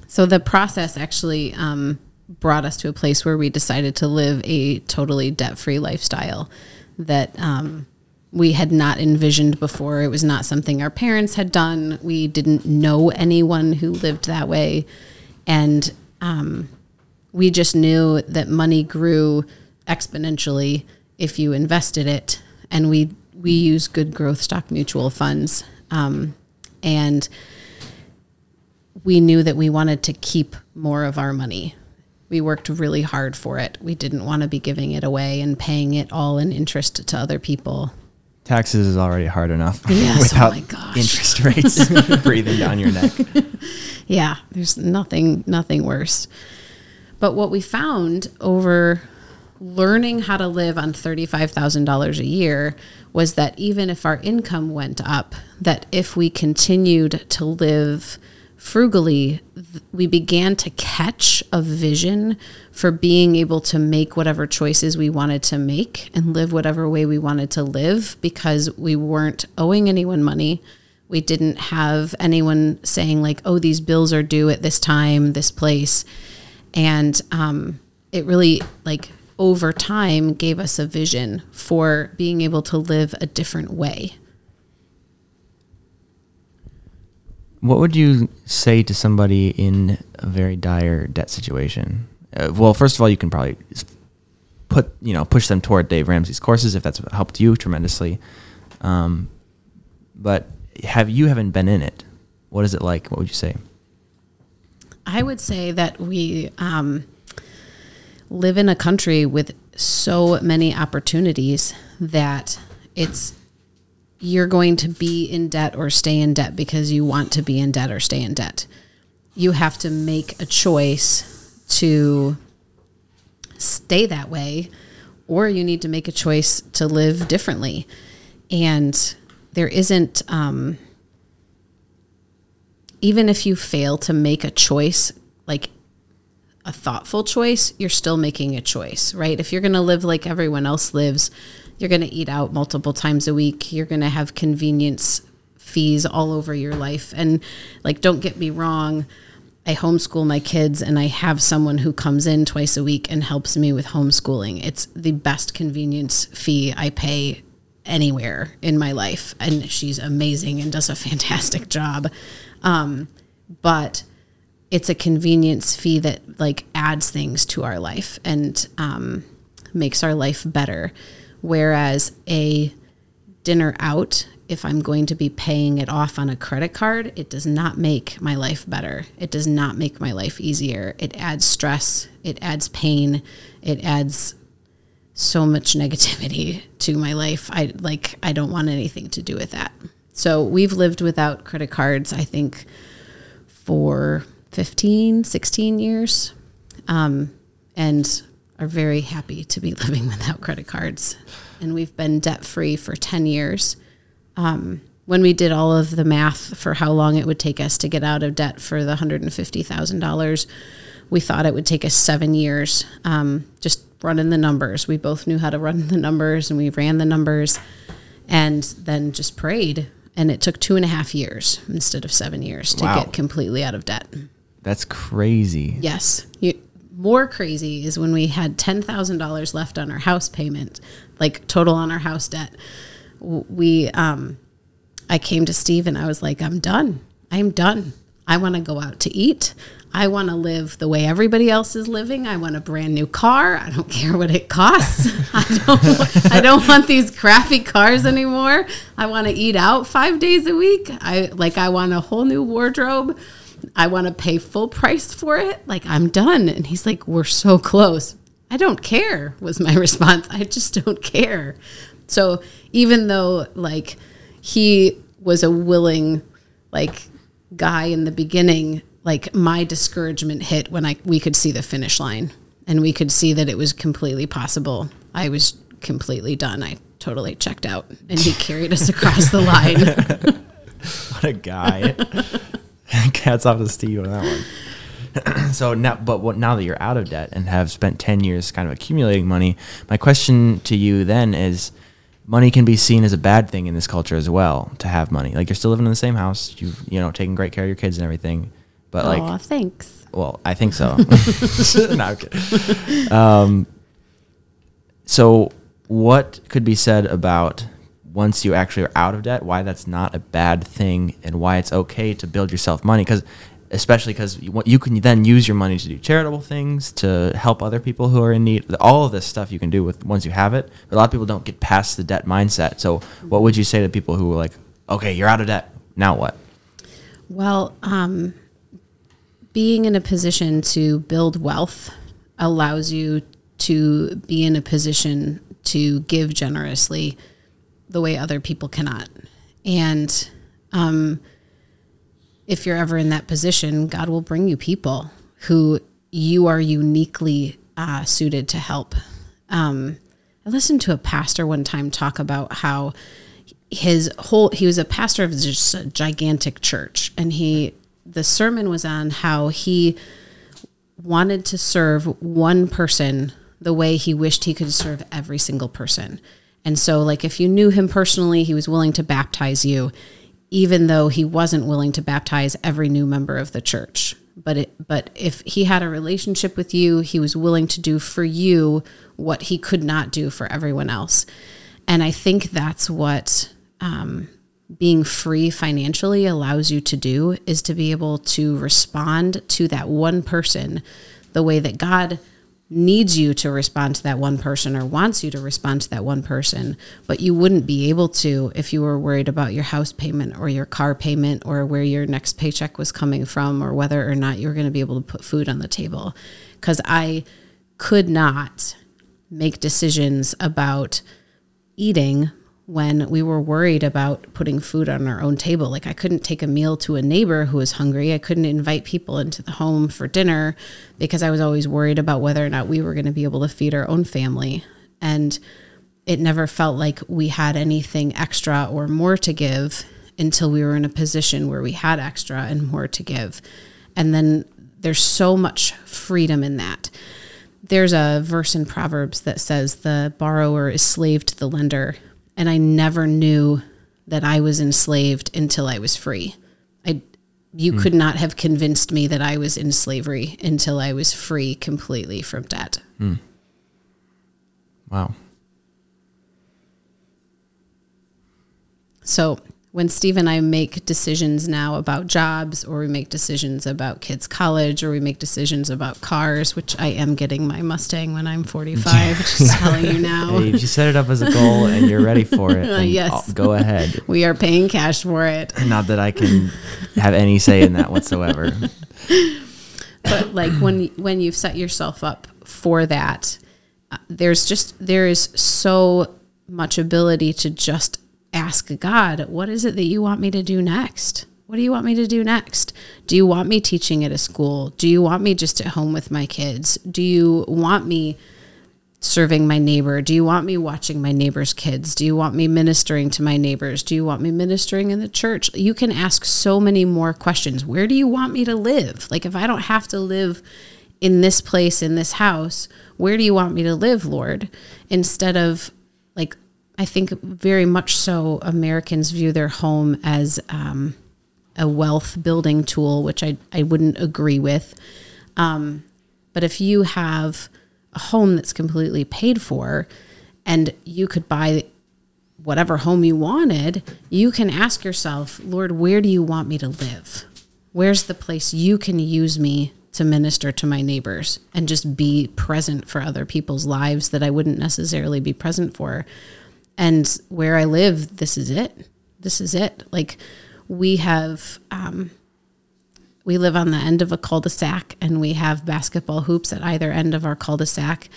So the process actually um, brought us to a place where we decided to live a totally debt free lifestyle that um, we had not envisioned before. It was not something our parents had done. We didn't know anyone who lived that way. And um, we just knew that money grew exponentially if you invested it. And we, we use good growth stock mutual funds. Um, and we knew that we wanted to keep more of our money. We worked really hard for it. We didn't want to be giving it away and paying it all in interest to other people. Taxes is already hard enough Yes, oh without my gosh. interest rates breathing down your neck. Yeah, there's nothing nothing worse. But what we found over learning how to live on $35,000 a year was that even if our income went up, that if we continued to live frugally, we began to catch a vision for being able to make whatever choices we wanted to make and live whatever way we wanted to live because we weren't owing anyone money. We didn't have anyone saying, like, oh, these bills are due at this time, this place. And um, it really, like, over time gave us a vision for being able to live a different way. What would you say to somebody in a very dire debt situation? Uh, well, first of all, you can probably put you know push them toward Dave Ramsey's courses if that's helped you tremendously. Um, but have you haven't been in it? What is it like? What would you say? I would say that we um, live in a country with so many opportunities that it's you're going to be in debt or stay in debt because you want to be in debt or stay in debt. You have to make a choice to stay that way, or you need to make a choice to live differently. And there isn't, um, even if you fail to make a choice, like a thoughtful choice, you're still making a choice, right? If you're going to live like everyone else lives, you're going to eat out multiple times a week. You're going to have convenience fees all over your life. And like, don't get me wrong, I homeschool my kids and I have someone who comes in twice a week and helps me with homeschooling. It's the best convenience fee I pay anywhere in my life. And she's amazing and does a fantastic job. Um, but it's a convenience fee that like adds things to our life and um, makes our life better. Whereas a dinner out, if I'm going to be paying it off on a credit card, it does not make my life better. It does not make my life easier. It adds stress, it adds pain, it adds so much negativity to my life. I like I don't want anything to do with that. So we've lived without credit cards, I think, for 15, 16 years. Um, and are very happy to be living without credit cards. And we've been debt free for 10 years. Um, when we did all of the math for how long it would take us to get out of debt for the $150,000, we thought it would take us seven years. Um, just running the numbers. We both knew how to run the numbers and we ran the numbers and then just prayed. And it took two and a half years instead of seven years to Wow. get completely out of debt. That's crazy. Yes. You, more crazy is when we had $10,000 left on our house payment, like total on our house debt. We, um, I came to Steve and I was like, I'm done. I'm done. I want to go out to eat. I want to live the way everybody else is living. I want a brand new car. I don't care what it costs. I don't I don't want these crappy cars anymore. I want to eat out 5 days a week. I like I want a whole new wardrobe. I want to pay full price for it. Like I'm done. And he's like, "We're so close." I don't care was my response. I just don't care. So even though like he was a willing like guy in the beginning, like my discouragement hit when I we could see the finish line and we could see that it was completely possible. I was completely done. I totally checked out and he carried us across the line. What a guy. Cats off to Steve on that one. so now, but what, now that you're out of debt and have spent 10 years kind of accumulating money, my question to you then is money can be seen as a bad thing in this culture as well to have money. Like you're still living in the same house, you've, you know, taking great care of your kids and everything. But like oh, thanks. well, I think so. no, I'm kidding. Um, so, what could be said about once you actually are out of debt, why that's not a bad thing, and why it's okay to build yourself money? Because, especially because you, you can then use your money to do charitable things, to help other people who are in need. All of this stuff you can do with once you have it. But a lot of people don't get past the debt mindset. So, what would you say to people who are like, okay, you're out of debt, now what? Well, um, being in a position to build wealth allows you to be in a position to give generously the way other people cannot. And um, if you're ever in that position, God will bring you people who you are uniquely uh, suited to help. Um, I listened to a pastor one time talk about how his whole he was a pastor of just a gigantic church and he the sermon was on how he wanted to serve one person the way he wished he could serve every single person and so like if you knew him personally he was willing to baptize you even though he wasn't willing to baptize every new member of the church. But it, but if he had a relationship with you he was willing to do for you what he could not do for everyone else. And i think that's what um, being free financially allows you to do is to be able to respond to that one person the way that God needs you to respond to that one person or wants you to respond to that one person, but you wouldn't be able to if you were worried about your house payment or your car payment or where your next paycheck was coming from or whether or not you were going to be able to put food on the table. Because I could not make decisions about eating when we were worried about putting food on our own table. Like I couldn't take a meal to a neighbor who was hungry. I couldn't invite people into the home for dinner because I was always worried about whether or not we were going to be able to feed our own family. And it never felt like we had anything extra or more to give until we were in a position where we had extra and more to give. And then there's so much freedom in that. There's a verse in Proverbs that says the borrower is slave to the lender, and I never knew that I was enslaved until I was free. I you Hmm. could not have convinced me that I was in slavery until I was free completely from debt. Wow. So when Steve and I make decisions now about jobs, or we make decisions about kids' college, or we make decisions about cars, which I am getting my Mustang when I'm 45, just telling you now. Hey, if you set it up as a goal and you're ready for it, Yes. I'll- go ahead. We are paying cash for it. Not that I can have any say in that whatsoever. but like when when you've set yourself up for that uh, there's just there is so much ability to just ask god what is it that you want me to do next what do you want me to do next do you want me teaching at a school do you want me just at home with my kids do you want me serving my neighbor? Do you want me watching my neighbor's kids? Do you want me ministering to my neighbors? Do you want me ministering in the church? You can ask so many more questions. Where do you want me to live? Like, if I don't have to live in this place, in this house, where do you want me to live, Lord? Instead of I think very much so, Americans view their home as um, a wealth building tool, which I, I wouldn't agree with. Um, but if you have a home that's completely paid for and you could buy whatever home you wanted, you can ask yourself, Lord, where do you want me to live? Where's the place you can use me to minister to my neighbors and just be present for other people's lives that I wouldn't necessarily be present for? And where I live, this is it. This is it. Like we have, um, we live on the end of a cul-de-sac and we have basketball hoops at either end of our cul-de-sac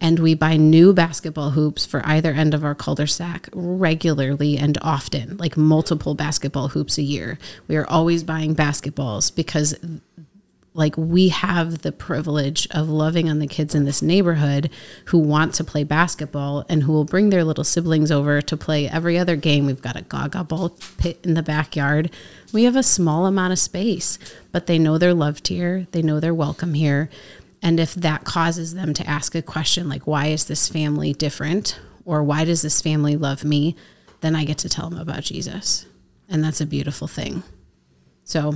and we buy new basketball hoops for either end of our cul-de-sac regularly and often like multiple basketball hoops a year we are always buying basketballs because like we have the privilege of loving on the kids in this neighborhood who want to play basketball and who will bring their little siblings over to play every other game. We've got a gaga ball pit in the backyard. We have a small amount of space, but they know they're loved here. They know they're welcome here. And if that causes them to ask a question like, why is this family different? Or why does this family love me? Then I get to tell them about Jesus. And that's a beautiful thing. So,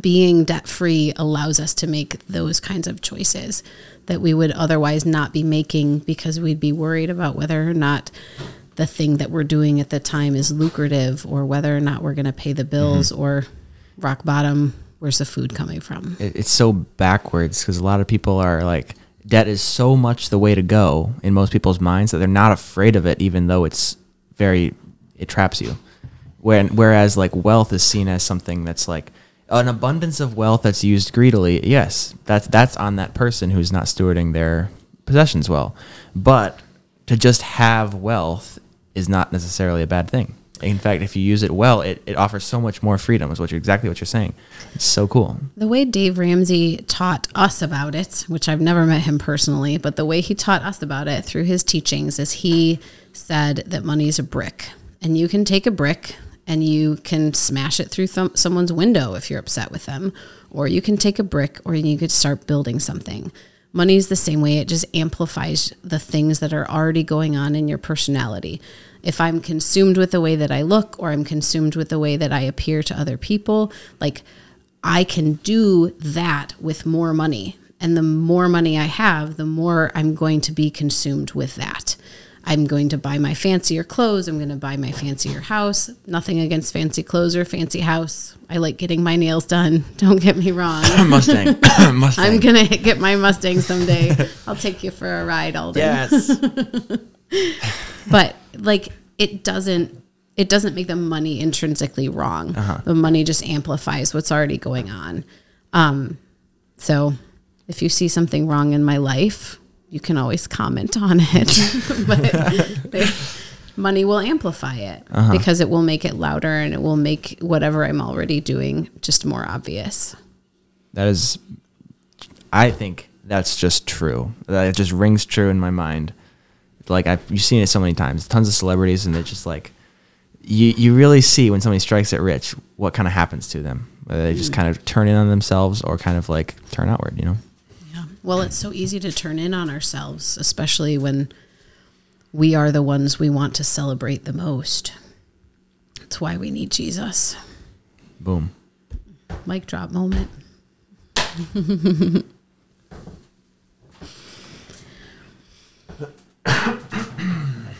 being debt free allows us to make those kinds of choices that we would otherwise not be making because we'd be worried about whether or not the thing that we're doing at the time is lucrative or whether or not we're going to pay the bills mm-hmm. or rock bottom where's the food coming from it's so backwards because a lot of people are like debt is so much the way to go in most people's minds that they're not afraid of it even though it's very it traps you when whereas like wealth is seen as something that's like an abundance of wealth that's used greedily, yes, that's that's on that person who's not stewarding their possessions well. But to just have wealth is not necessarily a bad thing. In fact, if you use it well, it, it offers so much more freedom, is what you're exactly what you're saying. It's so cool. The way Dave Ramsey taught us about it, which I've never met him personally, but the way he taught us about it through his teachings is he said that money is a brick. And you can take a brick and you can smash it through th- someone's window if you're upset with them, or you can take a brick or you could start building something. Money is the same way, it just amplifies the things that are already going on in your personality. If I'm consumed with the way that I look or I'm consumed with the way that I appear to other people, like I can do that with more money. And the more money I have, the more I'm going to be consumed with that. I'm going to buy my fancier clothes. I'm going to buy my fancier house. Nothing against fancy clothes or fancy house. I like getting my nails done. Don't get me wrong. Mustang. Mustang. I'm going to get my Mustang someday. I'll take you for a ride, Alden. Yes. but like it doesn't it doesn't make the money intrinsically wrong. Uh-huh. The money just amplifies what's already going on. Um, so if you see something wrong in my life, you can always comment on it, but money will amplify it uh-huh. because it will make it louder and it will make whatever I'm already doing just more obvious. That is, I think that's just true. That it just rings true in my mind. Like I've you've seen it so many times, tons of celebrities, and they just like you you really see when somebody strikes it rich what kind of happens to them. Whether they just mm. kind of turn in on themselves or kind of like turn outward, you know. Well, it's so easy to turn in on ourselves, especially when we are the ones we want to celebrate the most. That's why we need Jesus. Boom. Mic drop moment.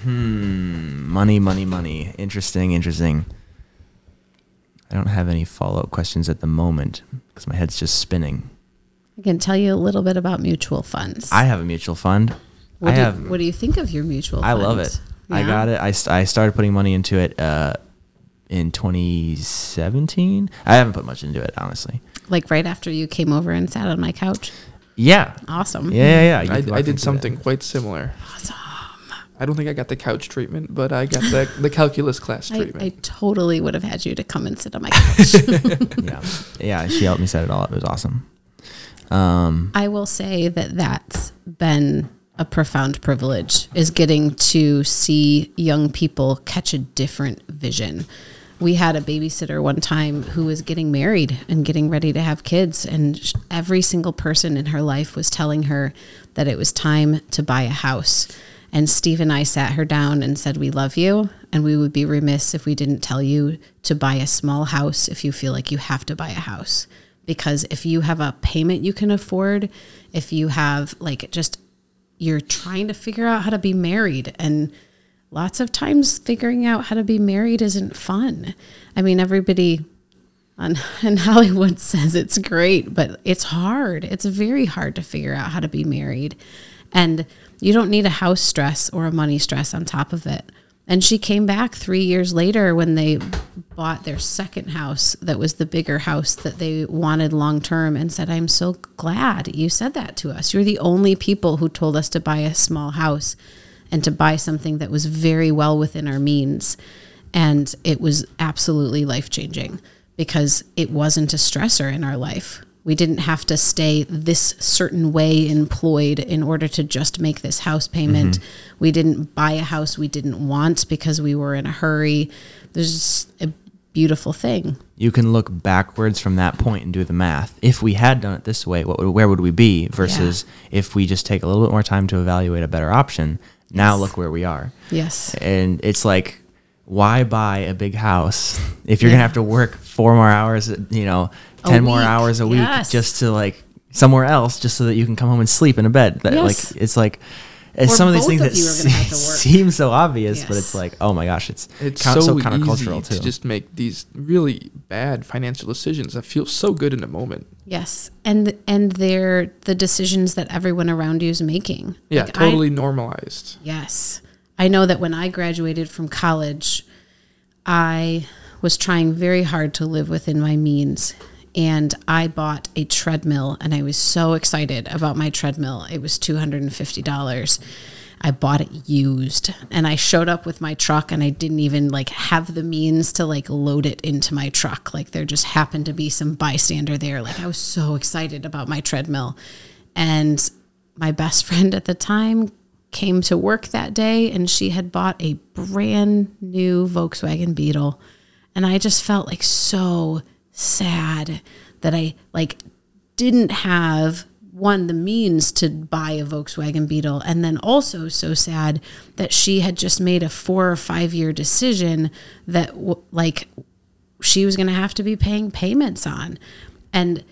hmm. Money, money, money. Interesting, interesting. I don't have any follow up questions at the moment because my head's just spinning. I can tell you a little bit about mutual funds. I have a mutual fund. What I do, have. What do you think of your mutual? I love it. Yeah? I got it. I, I started putting money into it uh, in 2017. I haven't put much into it honestly. Like right after you came over and sat on my couch. Yeah. Awesome. Yeah, yeah, yeah. I, I did something that. quite similar. Awesome. I don't think I got the couch treatment, but I got the, the calculus class treatment. I, I totally would have had you to come and sit on my couch. yeah, yeah. She helped me set it all up. It was awesome. Um, I will say that that's been a profound privilege is getting to see young people catch a different vision. We had a babysitter one time who was getting married and getting ready to have kids, and every single person in her life was telling her that it was time to buy a house. And Steve and I sat her down and said, We love you, and we would be remiss if we didn't tell you to buy a small house if you feel like you have to buy a house because if you have a payment you can afford, if you have like just you're trying to figure out how to be married and lots of times figuring out how to be married isn't fun. I mean everybody on, and Hollywood says it's great, but it's hard. It's very hard to figure out how to be married. And you don't need a house stress or a money stress on top of it. And she came back three years later when they bought their second house that was the bigger house that they wanted long term and said, I'm so glad you said that to us. You're the only people who told us to buy a small house and to buy something that was very well within our means. And it was absolutely life changing because it wasn't a stressor in our life. We didn't have to stay this certain way employed in order to just make this house payment. Mm-hmm. We didn't buy a house we didn't want because we were in a hurry. There's just a beautiful thing. You can look backwards from that point and do the math. If we had done it this way, what where would we be? Versus if we just take a little bit more time to evaluate a better option. Now Yes. look where we are. Yes. And it's like, why buy a big house if you're Yeah. gonna have to work four more hours, you know, A ten more week. hours a week Yes. just to like somewhere else, just so that you can come home and sleep in a bed. That Yes. like it's like. It's Or some of these things of that you are gonna have to work. seem so obvious, but it's like, oh my gosh, it's It's kind so, so, countercultural easy too. to just make these really bad financial decisions that feel so good in the moment. Yes. And and they're the decisions that everyone around you is making. Yeah, Like, I- totally normalized. Yes. I know that when I graduated from college, I was trying very hard to live within my means. And I bought a treadmill and I was so excited about my treadmill. It was $250. I bought it used and I showed up with my truck and I didn't even like have the means to like load it into my truck. Like there just happened to be some bystander there. Like I was so excited about my treadmill. And my best friend at the time came to work that day and she had bought a brand new Volkswagen Beetle and I just felt like so sad that I like didn't have one the means to buy a Volkswagen Beetle and then also so sad that she had just made a 4 or 5 year decision that w- like she was going to have to be paying payments on and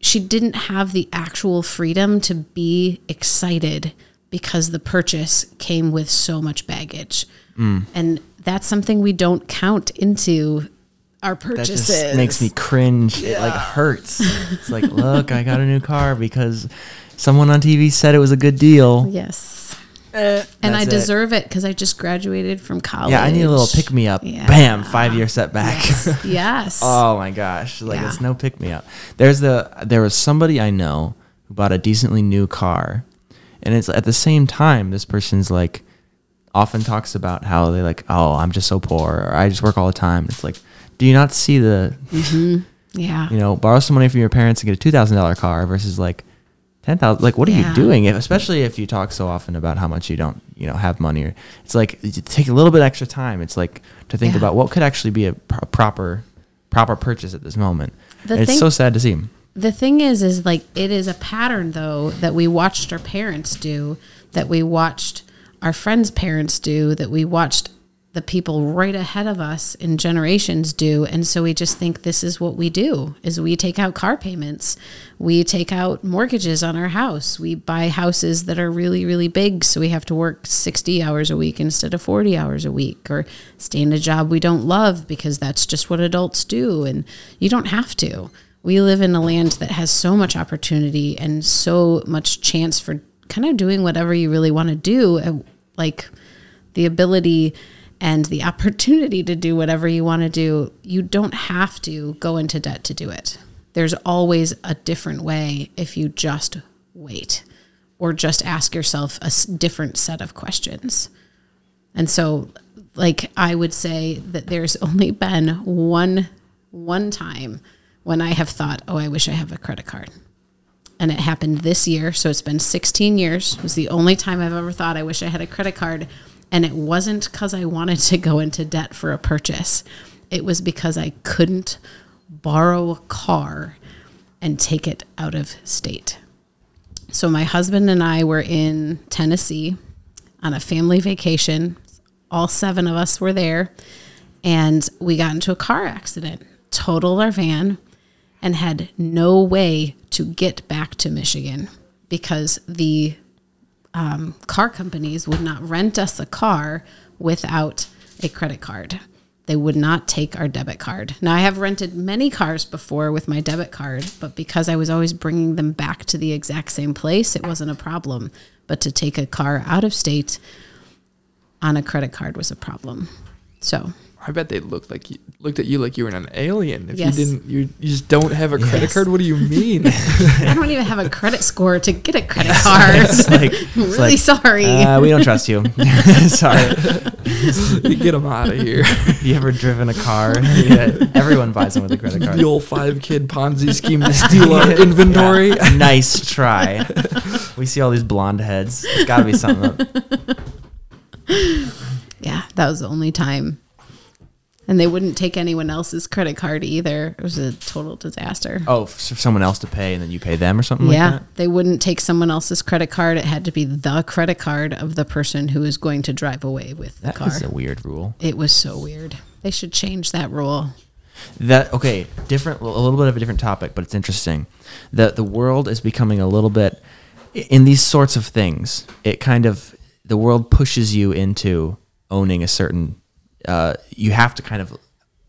she didn't have the actual freedom to be excited because the purchase came with so much baggage. Hmm. And that's something we don't count into our that purchases. just makes me cringe. It like hurts. It's like, look, I got a new car because someone on TV said it was a good deal. Yes. Uh, and I it. deserve it because I just graduated from college. Yeah, I need a little pick me up. Yeah. Bam, five year setback. Yes. yes. oh my gosh, like Yeah. it's no pick me up. There's the there was somebody I know who bought a decently new car, and it's at the same time this person's like often talks about how they like, oh, I'm just so poor, or I just work all the time. It's like, do you not see the mm-hmm. yeah. you know, borrow some money from your parents and get a two thousand dollar car versus like ten thousand. Like, what are Yeah. you doing? If, especially if you talk so often about how much you don't, you know, have money. Or it's like you take a little bit extra time. It's like to think Yeah. about what could actually be a, pro- proper proper purchase at this moment. The And it's so sad to see. the thing is is like it is a pattern though that we watched our parents do that we watched our friends parents do that we watched the people right ahead of us in generations do. And so we just think this is what we do is we take out car payments. We take out mortgages on our house. We buy houses that are really really big so we have to work 60 hours a week instead of 40 hours a week or stay in a job we don't love because that's just what adults do and you don't have to. We live in a land that has so much opportunity and so much chance for kind of doing whatever you really want to do uh, like the ability and the opportunity to do whatever you want to do you don't have to go into debt to do it there's always a different way if you just wait or just ask yourself a different set of questions and so like I would say that there's only been one one time when I have thought, "Oh, I wish I have a credit card." And it happened this year, so it's been 16 years. It was the only time I've ever thought I wish I had a credit card, and it wasn't cuz I wanted to go into debt for a purchase. It was because I couldn't borrow a car and take it out of state. So my husband and I were in Tennessee on a family vacation. All seven of us were there, and we got into a car accident, totaled our van, and had no way to get back to Michigan because the um, car companies would not rent us a car without a credit card. they would not take our debit card. Now, I have rented many cars before with my debit card, but because I was always bringing them back to the exact same place, it wasn't a problem. But to take a car out of state on a credit card was a problem. So, I bet they looked like you, looked at you like you were an alien. If Yes. you didn't, you, you just don't have a credit Yes. card. What do you mean? I don't even have a credit score to get a credit card. It's like, I'm it's really like, sorry. uh, we don't trust you. Sorry. you Get them out of here. Have you ever driven a car? Yeah, everyone buys them with a credit card. the old five kid Ponzi scheme to steal our inventory. Yeah. nice try. We see all these blonde heads. It's got to be something. That, yeah, that was the only time. And they wouldn't take anyone else's credit card either. It was a total disaster. oh, for someone else to pay and then you pay them or something yeah, like that? Yeah. They wouldn't take someone else's credit card. It had to be the credit card of the person who was going to drive away with the That car. is a weird rule. It was so weird. They should change that rule. That okay, different a little bit of a different topic, but it's interesting. The the world is becoming a little bit in these sorts of things. It kind of the world pushes you into owning a certain uh, you have to kind of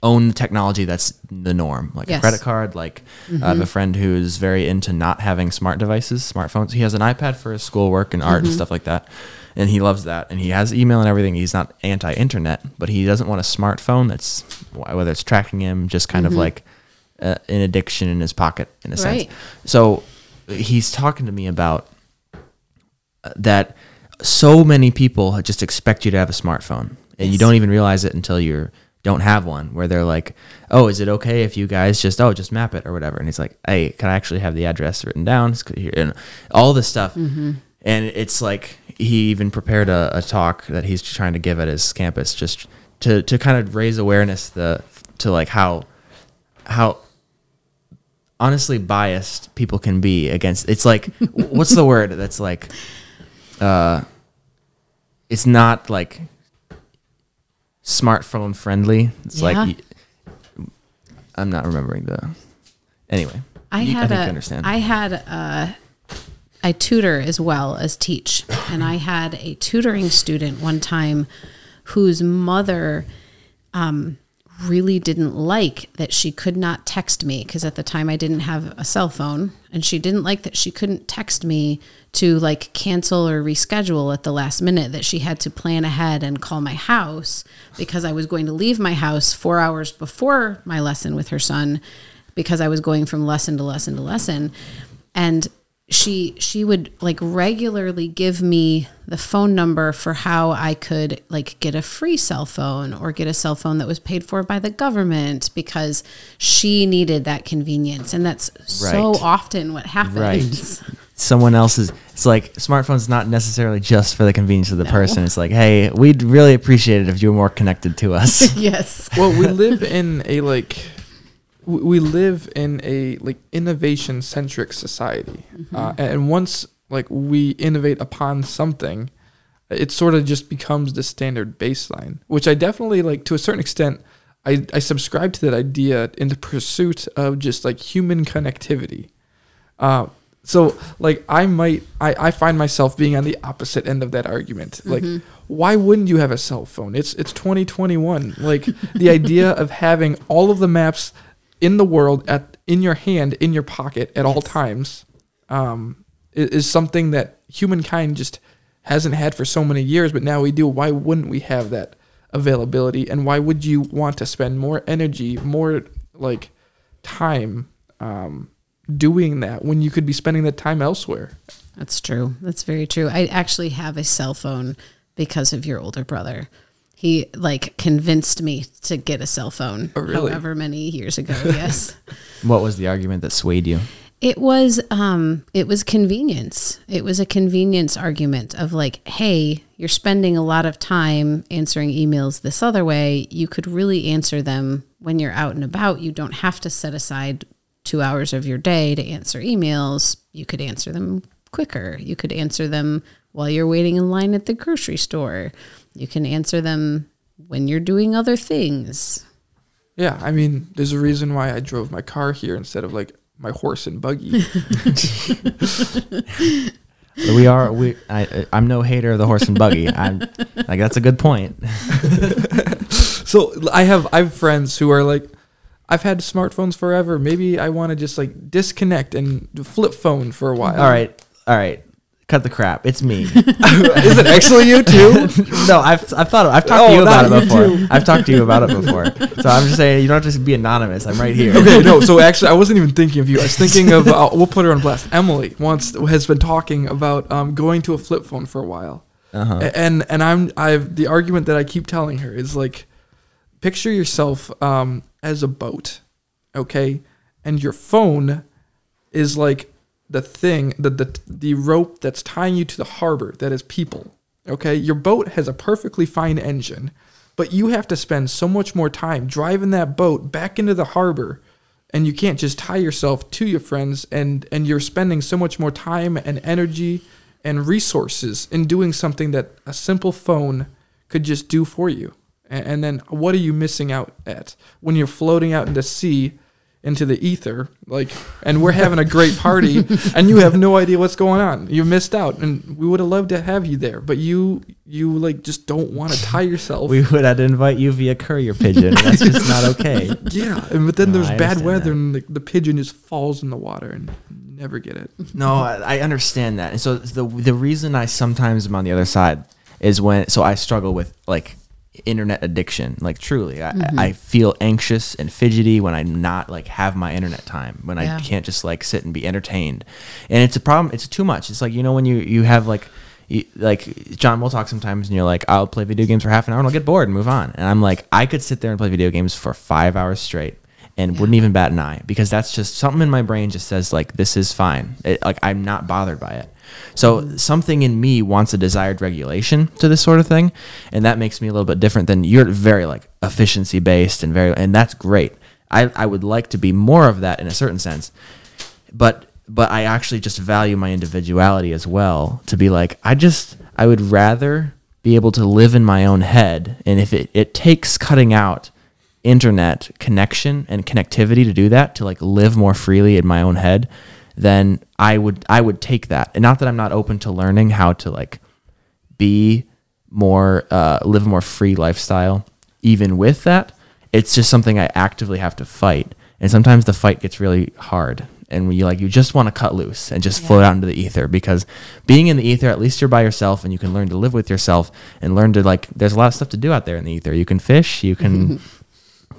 own the technology that's the norm, like Yes. a credit card. Like I have a friend who's very into not having smart devices, smartphones. He has an iPad for his schoolwork and art and stuff like that, and he loves that. And he has email and everything. He's not anti-internet, but he doesn't want a smartphone that's whether it's tracking him, just kind of like uh, an addiction in his pocket in a sense. So he's talking to me about uh, that so many people just expect you to have a smartphone and you don't even realize it until you don't have one where they're like oh is it okay if you guys just oh just map it or whatever? And he's like hey can i actually have the address written down? And all this stuff. And it's like he even prepared a, a talk that he's trying to give at his campus just to, to kind of raise awareness the to like how how honestly biased people can be against it's like what's the word that's like uh it's not like smartphone friendly it's Yeah. like I'm not remembering the anyway I you- had think a, understand I had a, I tutor as well as teach, and I had a tutoring student one time whose mother um, really didn't like that she could not text me because at the time I didn't have a cell phone, and she didn't like that she couldn't text me to like cancel or reschedule at the last minute. That she had to plan ahead and call my house because I was going to leave my house four hours before my lesson with her son because I was going from lesson to lesson to lesson. And she she would like regularly give me the phone number for how I could like get a free cell phone or get a cell phone that was paid for by the government because she needed that convenience and that's so often what happens. right someone else's it's like smartphone's not necessarily just for the convenience of the person it's like hey we'd really appreciate it if you were more connected to us yes. well, we live in a like we we live in a like innovation centric society, uh, and once like we innovate upon something, it sort of just becomes the standard baseline. Which I definitely like to a certain extent. I, I subscribe to that idea in the pursuit of just like human connectivity. Uh, so like I might I, I find myself being on the opposite end of that argument. Like why wouldn't you have a cell phone? It's it's 2021. Like the idea of having all of the maps in the world at in your hand in your pocket at all times um, i- is, something that humankind just hasn't had for so many years, but now we do. Why wouldn't we have that availability? And why would you want to spend more energy, more like time um, doing that when you could be spending that time elsewhere? That's true. That's very true. I actually have a cell phone because of your older brother. He like convinced me to get a cell phone Oh, really? however many years ago. Yes. what was the argument that swayed you It was um it was convenience. It was a convenience argument of like, hey, you're spending a lot of time answering emails this other way. You could really answer them when you're out and about. You don't have to set aside 2 hours of your day to answer emails. You could answer them quicker. You could answer them while you're waiting in line at the grocery store. You can answer them when you're doing other things. Yeah, I mean, there's a reason why I drove my car here instead of like my horse and buggy. we are we I I'm no hater of the horse and buggy I'm like that's a good point so I have I have friends who are like, I've had smartphones forever. Maybe I want to just like disconnect and flip phone for a while. All right, all right. Cut the crap. It's me. Is it actually you too? no, I've I've thought I've talked Oh, to you about it before. too. I've talked to you about it before. So I'm just saying you don't have to be anonymous. I'm right here. okay, no. So actually, I wasn't even thinking of you. I was thinking of uh, we'll put her on blast. Emily once has been talking about um, going to a flip phone for a while, Uh-huh. And and I'm I've the argument that I keep telling her is like, picture yourself um, as a boat, okay, and your phone is like the thing the, the the rope that's tying you to the harbor that is people. Okay, your boat has a perfectly fine engine, but you have to spend so much more time driving that boat back into the harbor and you can't just tie yourself to your friends and and you're spending so much more time and energy and resources in doing something that a simple phone could just do for you and, and then what are you missing out at when you're floating out into the sea into the ether like and we're having a great party and you have no idea what's going on you missed out and we would have loved to have you there but you you like just don't want to tie yourself We would have to invite you via courier pigeon. and That's just not okay. yeah and but then No, there's I bad weather that. and the, the pigeon just falls in the water and never get it No, I I understand that. And so the the reason I sometimes am on the other side is when so I struggle with like internet addiction. Like truly, I, mm-hmm. I feel anxious and fidgety when I not like have my internet time. When Yeah. I can't just like sit and be entertained. And it's a problem. It's too much. It's like you know when you you have like. You, like John, we'll talk sometimes, and you're like, "I'll play video games for half an hour, and I'll get bored and move on." And I'm like, I could sit there and play video games for five hours straight, and wouldn't even bat an eye because that's just something in my brain just says like this is fine it, like i'm not bothered by it so something in me wants a desired regulation to this sort of thing and that makes me a little bit different than you're very like efficiency based and very and that's great. I i would like to be more of that in a certain sense but but I actually just value my individuality as well to be like I just I would rather be able to live in my own head and if it, it takes cutting out internet connection and connectivity to do that to like live more freely in my own head then I would I would take that. And not that I'm not open to learning how to like be more uh, live a more free lifestyle even with that. It's just something i actively have to fight. And sometimes the fight gets really hard. And you like you just want to cut loose and just float out into the ether because being in the ether at least you're by yourself and you can learn to live with yourself and learn to like there's a lot of stuff to do out there in the ether. You can fish you can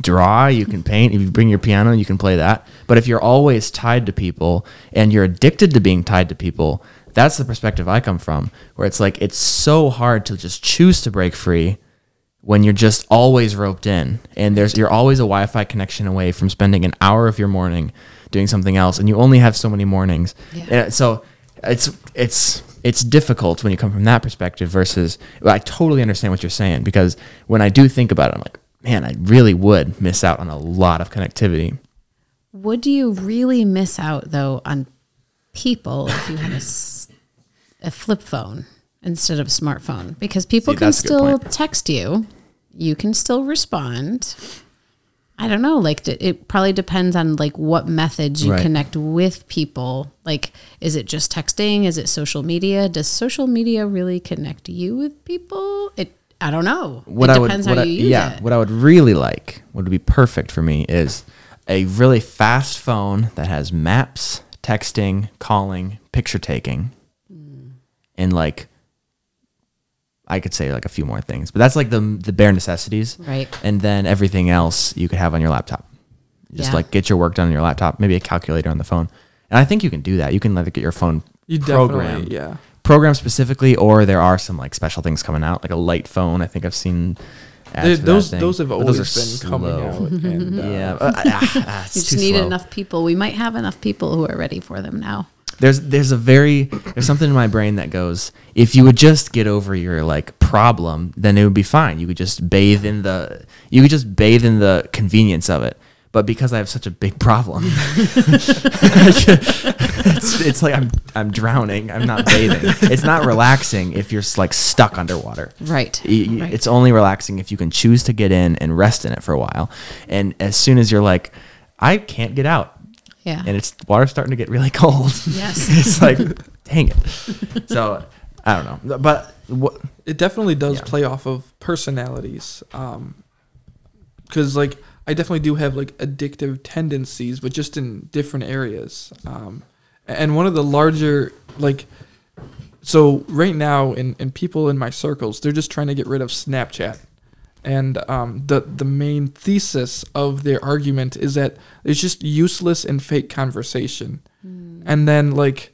draw, you can paint. If you bring your piano, you can play that. But if you're always tied to people and you're addicted to being tied to people, that's the perspective I come from, where it's like it's so hard to just choose to break free when you're just always roped in and there's you're always a Wi-Fi connection away from spending an hour of your morning doing something else and you only have so many mornings. Yeah. And uh, so it's it's it's difficult when you come from that perspective versus well, I totally understand what you're saying because when I do think about it I'm like man I really would miss out on a lot of connectivity. Would you really miss out though on people if you had a, a flip phone instead of a smartphone? Because people See, can that's a good still text you, you can still respond. I don't know. Like it probably depends on like what methods you Right. connect with people. Like, is it just texting? Is it social media? Does social media really connect you with people? It. I don't know. what it I would, depends what how I, you use yeah, it. what I would really like, what would be perfect for me is a really fast phone that has maps, texting, calling, picture taking, Hmm. and like I could say like a few more things, but that's like the the bare necessities, Right. And then everything else you could have on your laptop. Just Yeah. like get your work done on your laptop, maybe a calculator on the phone, and I think you can do that. You can like get your phone you programmed definitely yeah program specifically, or there are some like special things coming out, like a light phone. I think I've seen. ads They- those those have But always are been coming out and uh, Yeah, uh, ah, You just need slow. enough people. We might have enough people who are ready for them now. There's there's a very there's something in my brain that goes if you would just get over your like problem, then it would be fine. You could just bathe in the you could just bathe in the convenience of it. But because I have such a big problem, it's, it's like I'm I'm drowning. I'm not bathing. It's not relaxing if you're like stuck underwater. Right. Y- y- right. It's only relaxing if you can choose to get in and rest in it for a while. And as soon as you're like, I can't get out, yeah. and it's water's starting to get really cold. Yes. it's like, dang it. So I don't know, but what? it definitely does Yeah. play off of personalities. Um, because like I definitely do have like addictive tendencies, but just in different areas. Um, and one of the larger like, so right now in in people in my circles, they're just trying to get rid of Snapchat. And um, the the main thesis of their argument is that it's just useless and fake conversation. And then like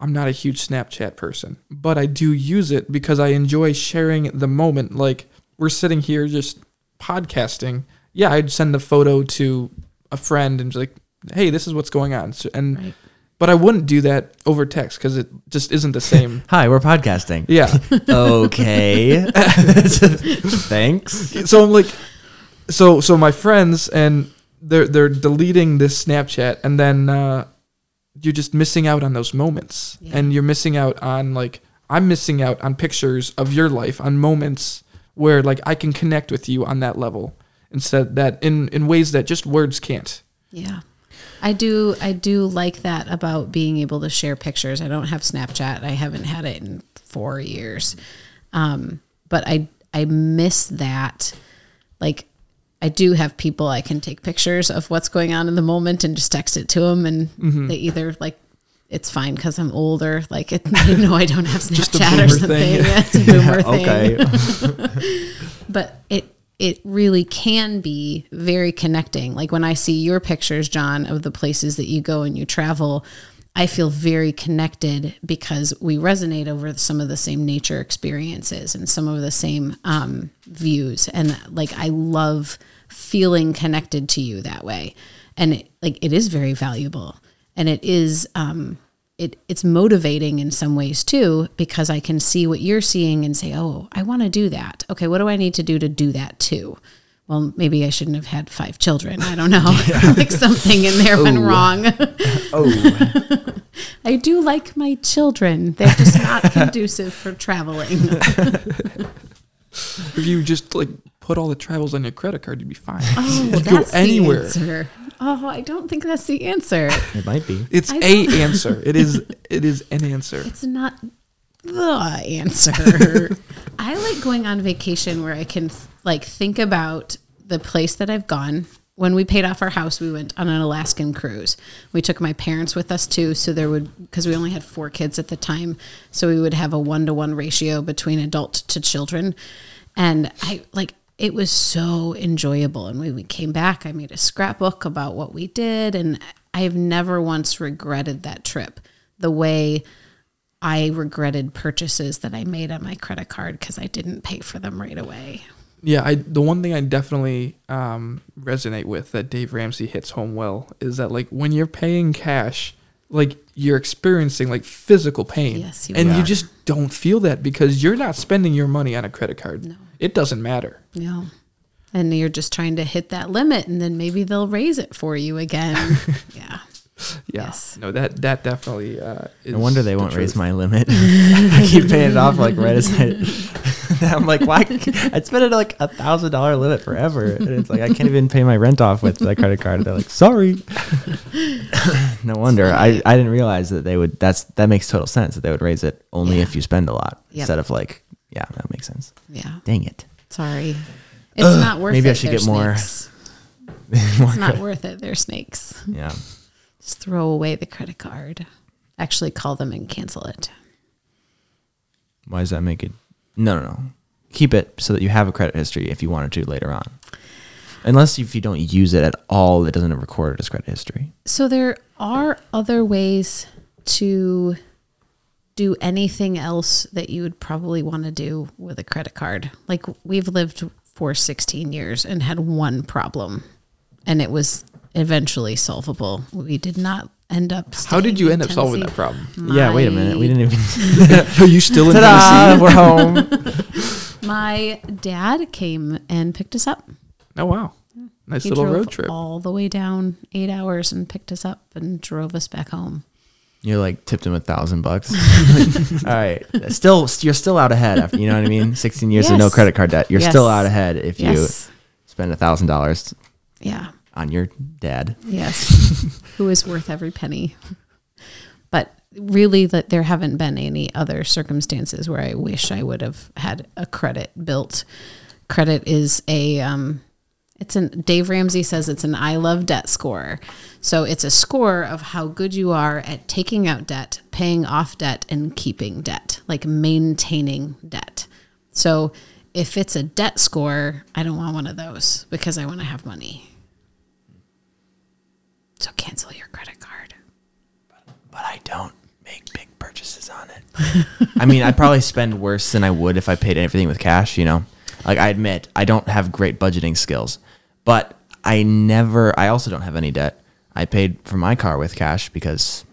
I'm not a huge Snapchat person, but I do use it because I enjoy sharing the moment. Like we're sitting here just podcasting. Yeah, I'd send a photo to a friend and be like, "Hey, this is what's going on." So, and Right. but I wouldn't do that over text because it just isn't the same. Hi, we're podcasting. yeah. Okay. Thanks. so I'm like, so so my friends and they're they're deleting this Snapchat, and then uh, you're just missing out on those moments, Yeah. and you're missing out on like I'm missing out on pictures of your life, on moments where like I can connect with you on that level instead that in in ways that just words can't. Yeah. I do I do like that about being able to share pictures. I don't have Snapchat. I haven't had it in 4 years. Um, but I I miss that like I do have people I can take pictures of what's going on in the moment and just text it to them and they either like it's fine because I'm older. Like it, they know I don't have Snapchat or something. thing. Yeah, it's a boomer thing Okay. but it it really can be very connecting. Like when i see your pictures john of the places that you go and you travel i feel very connected because we resonate over some of the same nature experiences and some of the same um, views. And like i love feeling connected to you that way. And it, like it is very valuable. And it is um, it it's motivating in some ways too because I can see what you're seeing and say, "Oh, I want to do that." Okay, what do I need to do to do that too? Well, maybe I shouldn't have had five children. I don't know. like something in there went wrong. Oh. I do like my children. They're just not conducive for traveling. If you just like put all the travels on your credit card, you'd be fine. Oh, You'd go that's anywhere. the answer. Oh, I don't think that's the answer. It might be. It's I a answer. It is it is an answer. It's not the answer. I like going on vacation where I can like think about the place that I've gone. When we paid off our house, we went on an Alaskan cruise. We took my parents with us too, so there would because we only had four kids at the time, so we would have a one to one ratio between adult to children. And I like it was so enjoyable. And when we came back, I made a scrapbook about what we did, and I've never once regretted that trip the way I regretted purchases that I made on my credit card because I didn't pay for them right away. Yeah, I the one thing I definitely um, resonate with that Dave Ramsey hits home well is that like when you're paying cash, like you're experiencing like physical pain, Yes, you and are. you just don't feel that because you're not spending your money on a credit card. No. It doesn't matter. No. And you're just trying to hit that limit and then maybe they'll raise it for you again. yeah. Yeah, Yes. no that that definitely. Uh, is No wonder they the won't raise my limit. I keep paying it off like right as I. I'm like, why? I'd spend it like a thousand dollar limit forever, and it's like I can't even pay my rent off with that credit card. They're like, sorry. no wonder. I, I didn't realize that they would. That's that makes total sense that they would raise it only Yeah. if you spend a lot Yep. instead of like, yeah, that makes sense. Yeah. Dang it. Sorry. It's not worth maybe it. I should They're get more- snakes. More It's not credit. worth it. They're snakes. Yeah. Just throw away the credit card. Actually, call them and cancel it. Why does that make it? No, no, no. Keep it so that you have a credit history if you wanted to later on. Unless if you don't use it at all, it doesn't record it as credit history. So there are other ways to do anything else that you would probably want to do with a credit card. Like we've lived for 16 years and had one problem and it was eventually solvable. We did not end up How did you end up solving that Tennessee. problem? Yeah, wait a minute. We didn't even. Are you still in Ta-da! Tennessee? We're home. My dad came and picked us up. Oh wow, nice He little drove road trip. all the way down 8 hours and picked us up and drove us back home. You like tipped him a thousand bucks. all right. Still, you're still out ahead. After you know what I mean. Sixteen years of no credit card debt. You're Yes. still out ahead if you spend a thousand dollars Yeah. on your dad. Yes. Who is worth every penny. But really that there haven't been any other circumstances where I wish I would have had a credit built. Credit is a um It's an Dave Ramsey says it's an I love debt score. So it's a score of how good you are at taking out debt, paying off debt, and keeping debt, like maintaining debt. So if it's a debt score, I don't want one of those because I want to have money. So cancel your credit card. but I don't make big purchases on it. I mean, I'd probably spend worse than I would if I paid everything with cash, you know? Like, I admit, I don't have great budgeting skills, but I never, I also don't have any debt. I paid for my car with cash because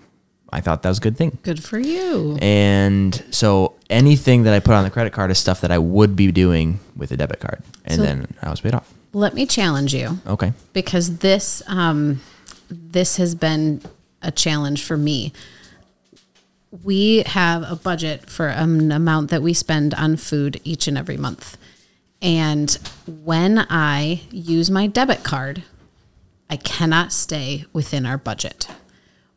I thought that was a good thing. Good for you. And so anything that I put on the credit card is stuff that I would be doing with a debit card. And So- then I was paid off. Let me challenge you. Okay. because this um, this has been a challenge for me. We have a budget for an amount that we spend on food each and every month. And when I use my debit card, I cannot stay within our budget.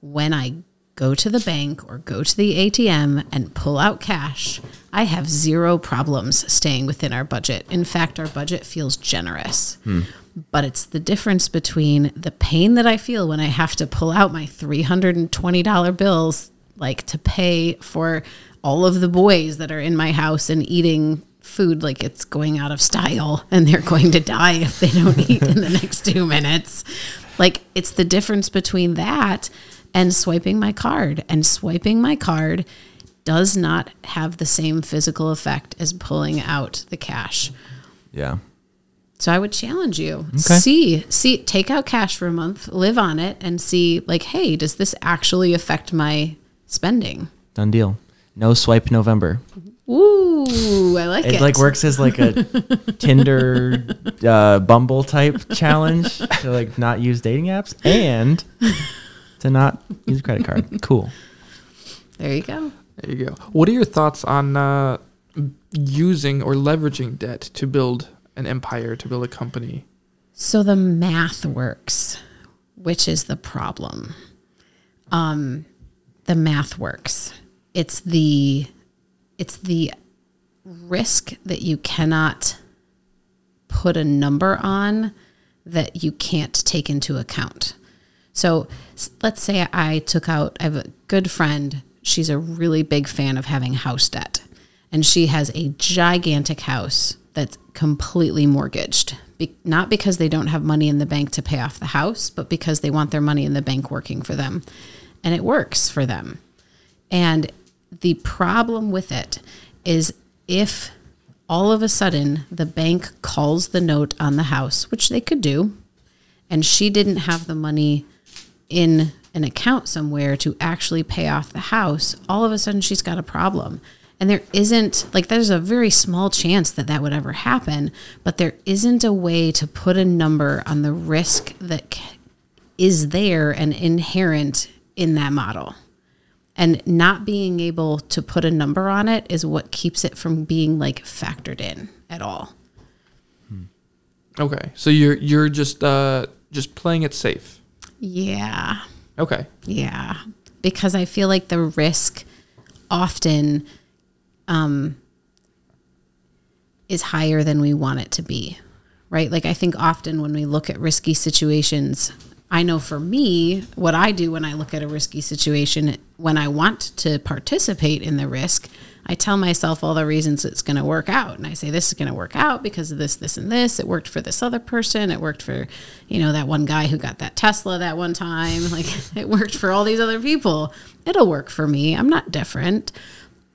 When I go to the bank or go to the ATM and pull out cash, I have zero problems staying within our budget. In fact, our budget feels generous. Hmm. But it's the difference between the pain that I feel when I have to pull out my $320 bills, like to pay for all of the boys that are in my house and eating food like it's going out of style and they're going to die if they don't eat in the next two minutes. Like it's the difference between that and swiping my card. And swiping my card does not have the same physical effect as pulling out the cash. Yeah. So I would challenge you. See, see, take out cash for a month, live on it, and see, like, hey, does this actually affect my spending? Done deal. No swipe November. Ooh, I like it. It like works as like a Tinder, uh, Bumble type challenge to like not use dating apps and to not use a credit card. Cool. There you go. There you go. What are your thoughts on uh, using or leveraging debt to build an empire, to build a company? So the math works, which is the problem. Um, the math works. It's the it's the risk that you cannot put a number on that you can't take into account. So let's say I took out, I have a good friend. She's a really big fan of having house debt. And she has a gigantic house that's completely mortgaged. Be- not because they don't have money in the bank to pay off the house, but because they want their money in the bank working for them. And it works for them. And the problem with it is if all of a sudden the bank calls the note on the house, which they could do, and she didn't have the money in an account somewhere to actually pay off the house, all of a sudden she's got a problem. And there isn't, like, there's a very small chance that that would ever happen, but there isn't a way to put a number on the risk that is there and inherent in that model. And not being able to put a number on it is what keeps it from being like factored in at all. Okay, so you're you're just uh, just playing it safe. Yeah. Okay, Yeah, because I feel like the risk often um, is higher than we want it to be, right? Like I think often when we look at risky situations, I know for me, what I do when I look at a risky situation, when I want to participate in the risk, I tell myself all the reasons it's going to work out. And I say, this is going to work out because of this, this, and this. It worked for this other person. It worked for, you know, that one guy who got that Tesla that one time. Like it worked for all these other people. It'll work for me. I'm not different.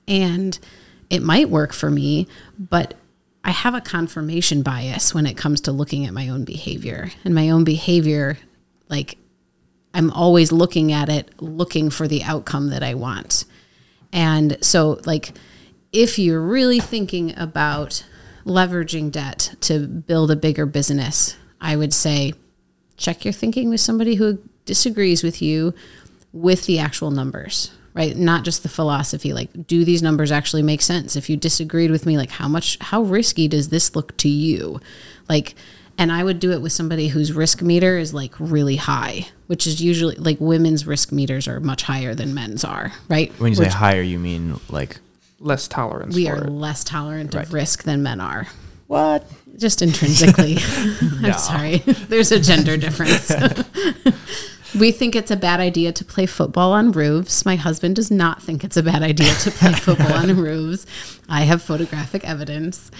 And it might work for me, but I have a confirmation bias when it comes to looking at my own behavior. And my own behavior, like, I'm always looking at it, looking for the outcome that I want. And so, like, if you're really thinking about leveraging debt to build a bigger business, I would say check your thinking with somebody who disagrees with you with the actual numbers, right? Not just the philosophy. Like, do these numbers actually make sense? If you disagreed with me, like, how much, how risky does this look to you? Like, and I would do it with somebody whose risk meter is like really high, which is usually like women's risk meters are much higher than men's are, right? When you say higher, you mean like less tolerance we for are it. less tolerant Right. of risk than men are. what? just intrinsically. I'm sorry. There's a gender difference. we think it's a bad idea to play football on roofs. My husband does not think it's a bad idea to play football on roofs. I have photographic evidence.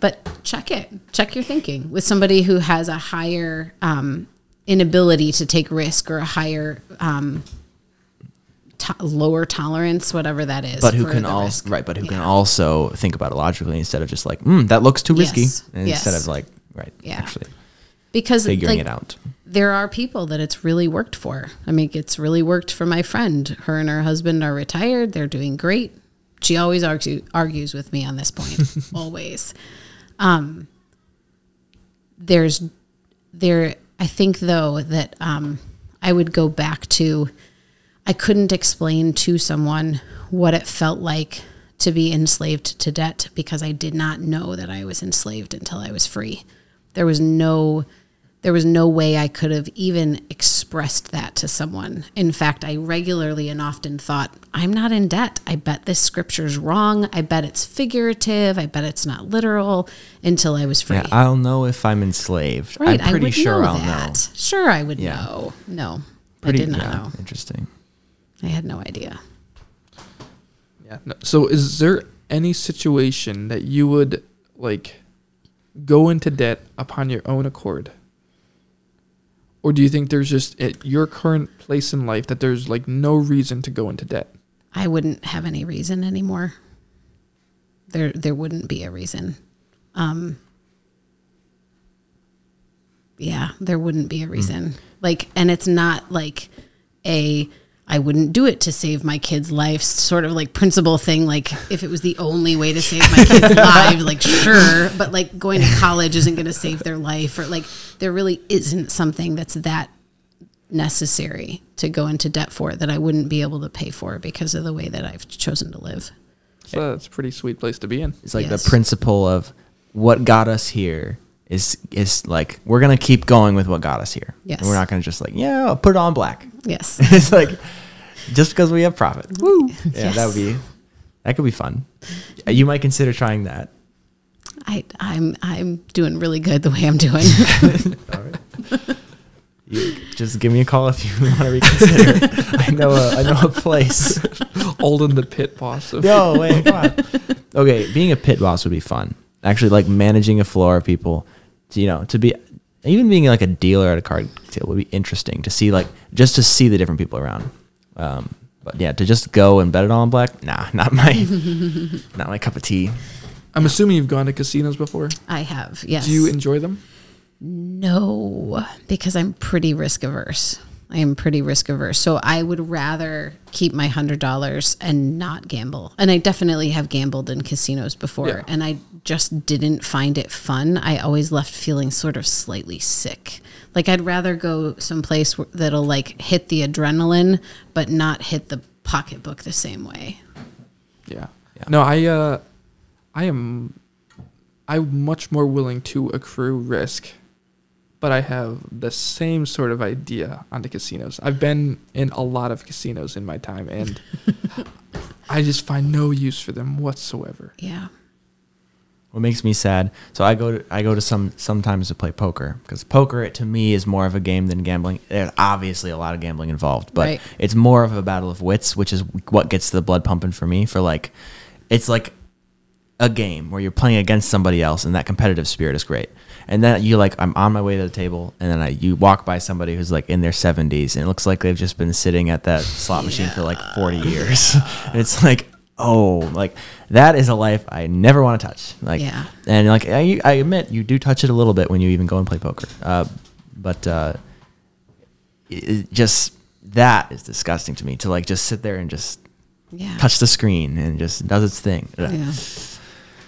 But check it. Check your thinking with somebody who has a higher um, inability to take risk or a higher um, to- lower tolerance, whatever that is. but who can also right but who can also think about it logically instead of just like mm, that looks too risky Yes. instead Yes. of like right Yeah. actually because figuring like, it out there are people that it's really worked for. I mean, it's really worked for my friend. Her and her husband are retired. They're doing great. She always argue, argues with me on this point, always. Um, there's there. I think though that um, I would go back to. I couldn't explain to someone what it felt like to be enslaved to debt because I did not know that I was enslaved until I was free. There was no there was no way I could have even expressed that to someone. In fact, I regularly and often thought, I'm not in debt. I bet this scripture's wrong. I bet it's figurative. I bet it's not literal until I was free. yeah i'll know if i'm enslaved right. i'm pretty I would sure know i'll that. know Sure, I would Yeah. know. No, pretty I did not yeah, know. interesting I had no idea. Yeah. No, so is there any situation that you would like go into debt upon your own accord? Or do you think there's just at your current place in life that there's like no reason to go into debt? I wouldn't have any reason anymore. There there wouldn't be a reason. Um Yeah, there wouldn't be a reason. Like and it's not like a I wouldn't do it to save my kids' lives sort of like principle thing like if it was the only way to save my kids' lives like sure, but like going to college isn't going to save their life or like there really isn't something that's that necessary to go into debt for that I wouldn't be able to pay for because of the way that I've chosen to live. So that's a pretty sweet place to be in. it's like Yes. the principle of what got us here is is like we're gonna keep going with what got us here Yes. and we're not gonna just like yeah I'll put it on black Yes. it's like just because we have profit woo yeah that would be that could be fun uh, you might consider trying that I, I'm I'm doing really good the way I'm doing. You just give me a call if you want to reconsider. I know a, I know a place. Old in the pit boss of No, wait, come on. Okay, being a pit boss would be fun. Actually, like managing a floor of people, to, you know, to be even being like a dealer at a card table would be interesting to see, like just to see the different people around. Um, but yeah, to just go and bet it all on black, nah, not my, not my cup of tea. I'm assuming you've gone to casinos before. I have, yes. Do you enjoy them? No, because I'm pretty risk averse. I am pretty risk averse. So I would rather keep my hundred dollars and not gamble. And I definitely have gambled in casinos before, Yeah. and I just didn't find it fun. I always left feeling sort of slightly sick. Like I'd rather go someplace wh- that'll like hit the adrenaline, but not hit the pocketbook the same way. Yeah. Yeah. No, I uh I am I'm much more willing to accrue risk, but I have the same sort of idea on the casinos. I've been in a lot of casinos in my time and I just find no use for them whatsoever. Yeah. What makes me sad? So I go to I go to some sometimes to play poker because poker it, to me is more of a game than gambling. There's obviously a lot of gambling involved, but Right. it's more of a battle of wits, which is what gets the blood pumping for me. For like, it's like a game where you're playing against somebody else, and that competitive spirit is great. And then you like I'm on my way to the table, and then I you walk by somebody who's like in their 70s, and it looks like they've just been sitting at that slot machine for like 40 years. and it's like oh, like that is a life I never want to touch. Like Yeah. and like I, I admit you do touch it a little bit when you even go and play poker. Uh, but uh, it, it just that is disgusting to me to like just sit there and just Yeah. touch the screen and just does its thing. Yeah.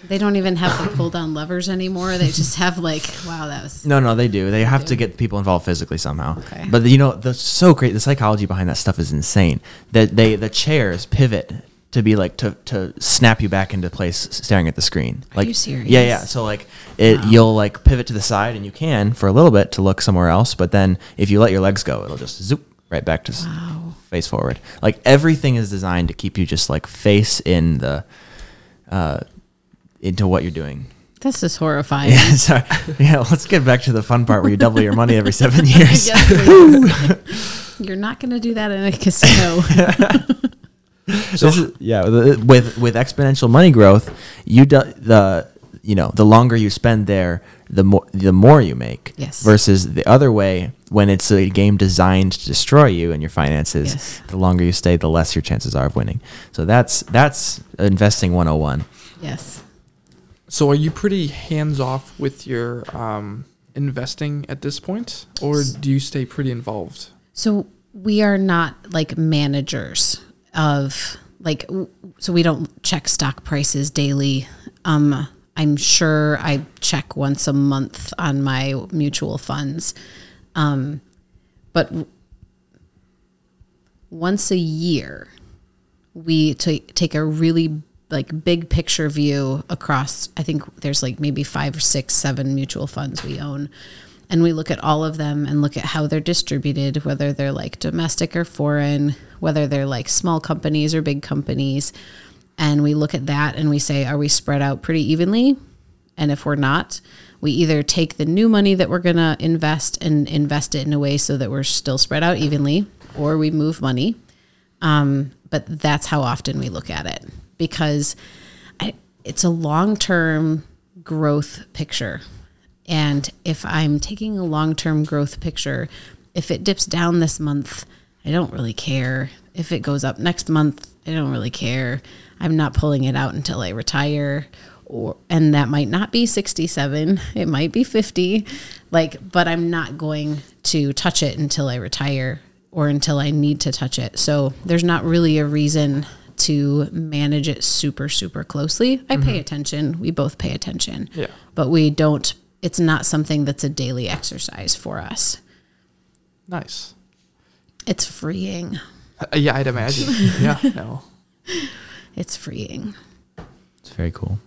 They don't even have the pull down levers anymore. They just have like, wow, that was No, no, they do. They have to get people involved physically somehow. Okay. But you know, that's so great. The psychology behind that stuff is insane. That they the chairs pivot to be like to to snap you back into place staring at the screen. Are you serious? Yeah, yeah. So like it Wow. you'll like pivot to the side and you can for a little bit to look somewhere else, but then if you let your legs go, it'll just zoop right back to wow. face forward. Like everything is designed to keep you just like face in the uh into what you're doing. This is horrifying. Yeah, sorry. Yeah, let's get back to the fun part where you double your money every seven years. Yes. You're not going to do that in a casino. This is- yeah, with with exponential money growth, you do, the you know the longer you spend there, the more the more you make. Yes. Versus the other way, when it's a game designed to destroy you and your finances, Yes. the longer you stay, the less your chances are of winning. So that's that's investing 101. yes. So are you pretty hands off with your um, investing at this point, or do you stay pretty involved? So we are not like managers of like so we don't check stock prices daily. Um I'm sure I check once a month on my mutual funds. Um but once a year we ta take a really like big picture view across i think there's like maybe five or six seven mutual funds we own. And we look at all of them and look at how they're distributed whether they're like domestic or foreign whether they're like small companies or big companies. And we look at that and we say are we spread out pretty evenly? And if we're not we either take the new money that we're going to invest and invest it in a way so that we're still spread out evenly or we move money. Um, but that's how often we look at it because I, it's a long term growth picture. And if I'm taking a long term growth picture, if it dips down this month, I don't really care. If it goes up next month, I don't really care. I'm not pulling it out until I retire or and that might not be 67 it might be 50 like but i'm not going to touch it until i retire or until i need to touch it so there's not really a reason to manage it super super closely i pay attention we both pay attention Yeah. but we don't it's not something that's a daily exercise for us Nice. it's freeing Uh, yeah, I'd imagine. yeah, no. it's freeing It's very cool.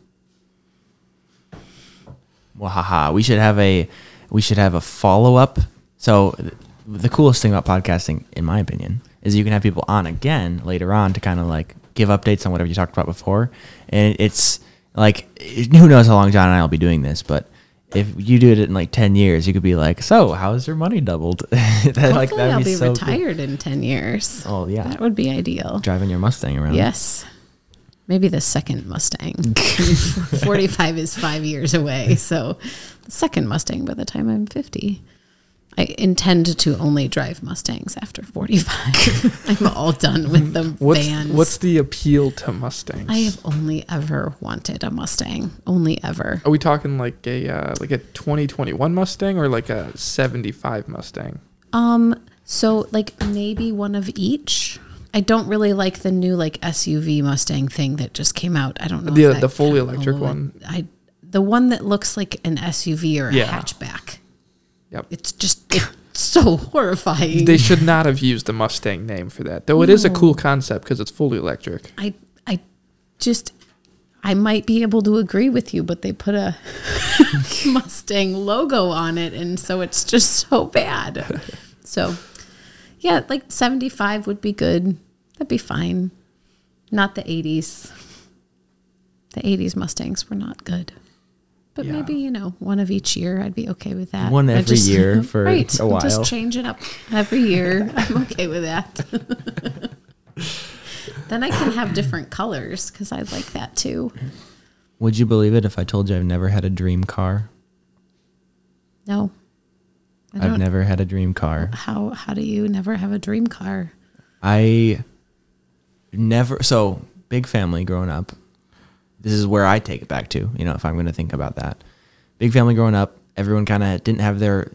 Well, haha. We should have a we should have a follow up. So th- the coolest thing about podcasting, in my opinion, is you can have people on again later on to kind of like give updates on whatever you talked about before, and it's like who knows how long John and I will be doing this, but. If you do it in like ten years, you could be like, "So, how's your money doubled?" that, like, hopefully i'll be, so cool. retired in 10 years Oh yeah, that would be ideal driving your Mustang around. Yes. Maybe the second Mustang. 45 is five years away. So the second Mustang by the time I'm 50. I intend to only drive Mustangs after 45. I'm all done with the What's vans. what's the appeal to Mustangs? I have only ever wanted a Mustang. Only ever. Are we talking like a uh, like a 2021 Mustang or like a 75 Mustang? Um, so like maybe one of each. I don't really like the new like SUV Mustang thing that just came out. I don't know. The- the fully electric one. I the one that looks like an SUV or a Yeah. hatchback. Yep. It's just it's so horrifying. They should not have used the Mustang name for that, though. It is a cool concept because it's fully electric. I I just I might be able to agree with you, but they put a Mustang logo on it, and so it's just so bad. So, yeah, like seventy-five would be good. That'd be fine. Not the eighties. The eighties Mustangs were not good. But Yeah. maybe you know one of each year, I'd be okay with that. One every year for right, a while. Just change it up every year. I'm okay with that. then I can have different colors because I like that too. Would you believe it if I told you I've never had a dream car? No, I've never had a dream car. How how do you never have a dream car? I never so big family growing up. This is where I take it back to, you know, if I'm going to think about that. Big family growing up, everyone kind of didn't have their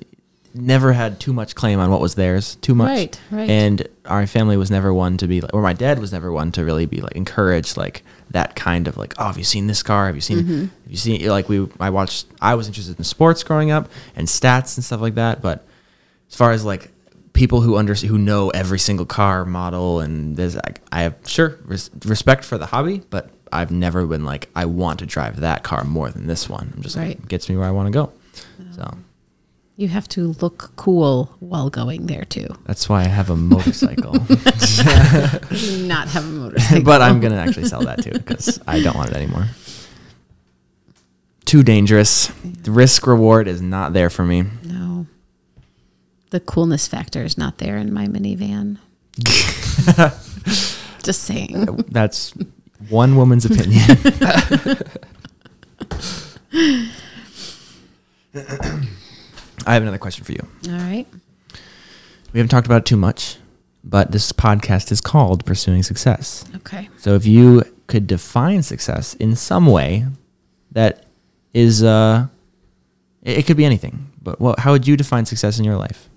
never had too much claim on what was theirs, too much. Right, right. And our family was never one to be like or my dad was never one to really be like encouraged like that kind of like, "Oh, have you seen this car? Have you seen Mm-hmm. have you seen like we I watched I was interested in sports growing up and stats and stuff like that, but as far as like people who under who know every single car model and there's like I have sure res- respect for the hobby, but I've never been like I want to drive that car more than this one. I'm just like Right. it gets me where I want to go. So You have to look cool while going there too. that's why I have a motorcycle. Not have a motorcycle. but I'm gonna actually sell that too because I don't want it anymore. too dangerous. The risk reward is not there for me. No. The coolness factor is not there in my minivan. Just saying. That's one woman's opinion. I have another question for you. All right. We haven't talked about it too much, but this podcast is called Pursuing Success. Okay. So if you could define success in some way that is uh it, it could be anything, but what how would you define success in your life?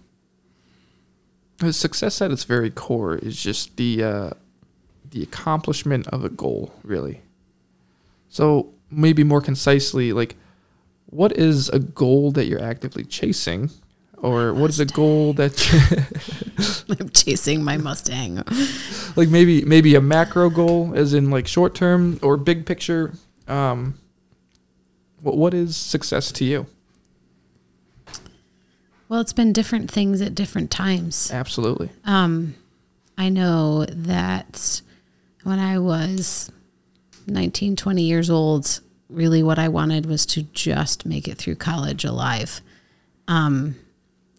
Success at its very core is just the uh, the accomplishment of a goal, really. So maybe more concisely, like, what is a goal that you're actively chasing, or what is a goal that, I'm chasing my Mustang. like, maybe maybe a macro goal, as in like short term or big picture. Um, what what is success to you? Well, it's been different things at different times. Absolutely. Um, I know that when I was 19, 20 years old, really what I wanted was to just make it through college alive. Um,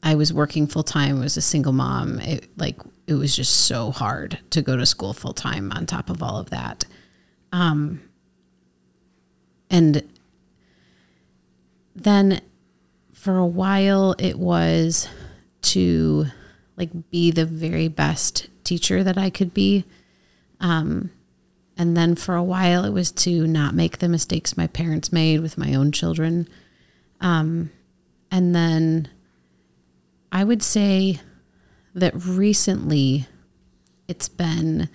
I was working full time, was a single mom. It like it was just so hard to go to school full time on top of all of that. Um, and then for a while it was to like be the very best teacher that I could be. Um, and then for a while it was to not make the mistakes my parents made with my own children. Um, and then I would say that recently it's been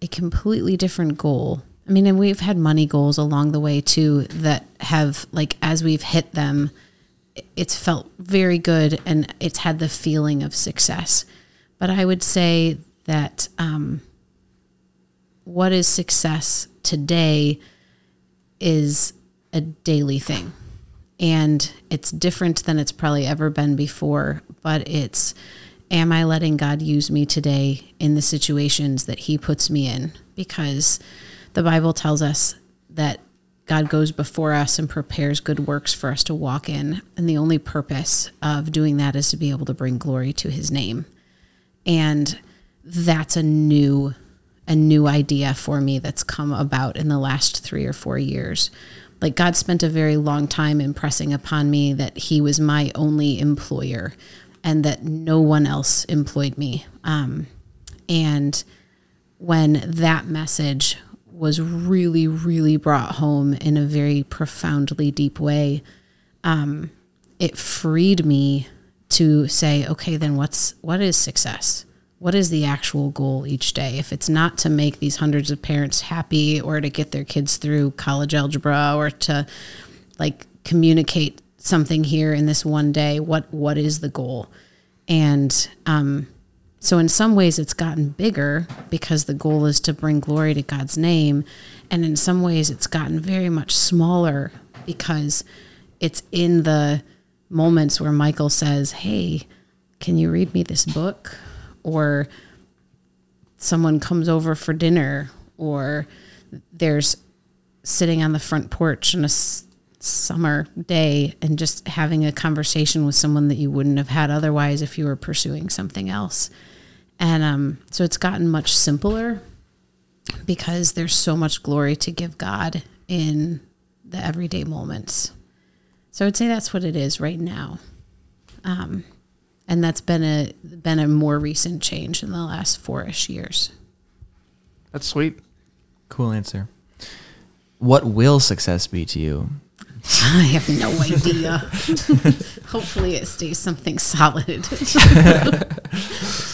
a completely different goal. I mean, and we've had money goals along the way too that have, like, as we've hit them, it's felt very good and it's had the feeling of success. But I would say that um, what is success today is a daily thing. And it's different than it's probably ever been before, but it's am I letting God use me today in the situations that He puts me in? Because the Bible tells us that God goes before us and prepares good works for us to walk in. And the only purpose of doing that is to be able to bring glory to His name. And that's a new a new idea for me that's come about in the last 3 or 4 years. Like God spent a very long time impressing upon me that he was my only employer and that no one else employed me. Um, and when that message was really, really brought home in a very profoundly deep way, um, it freed me to say, okay, then what's what is success? What is the actual goal each day? If it's not to make these hundreds of parents happy or to get their kids through college algebra or to like communicate something here in this one day, what what is the goal? And um, so in some ways it's gotten bigger because the goal is to bring glory to God's name, and in some ways it's gotten very much smaller because it's in the moments where Michael says, "Hey, can you read me this book?" Or someone comes over for dinner or there's sitting on the front porch on a s- summer day and just having a conversation with someone that you wouldn't have had otherwise if you were pursuing something else. And um, so it's gotten much simpler because there's so much glory to give God in the everyday moments. So I would say that's what it is right now. Um, and that's been a been a more recent change in the last four-ish years. That's sweet. Cool answer. What will success be to you? I have no idea. Hopefully, it stays something solid. Just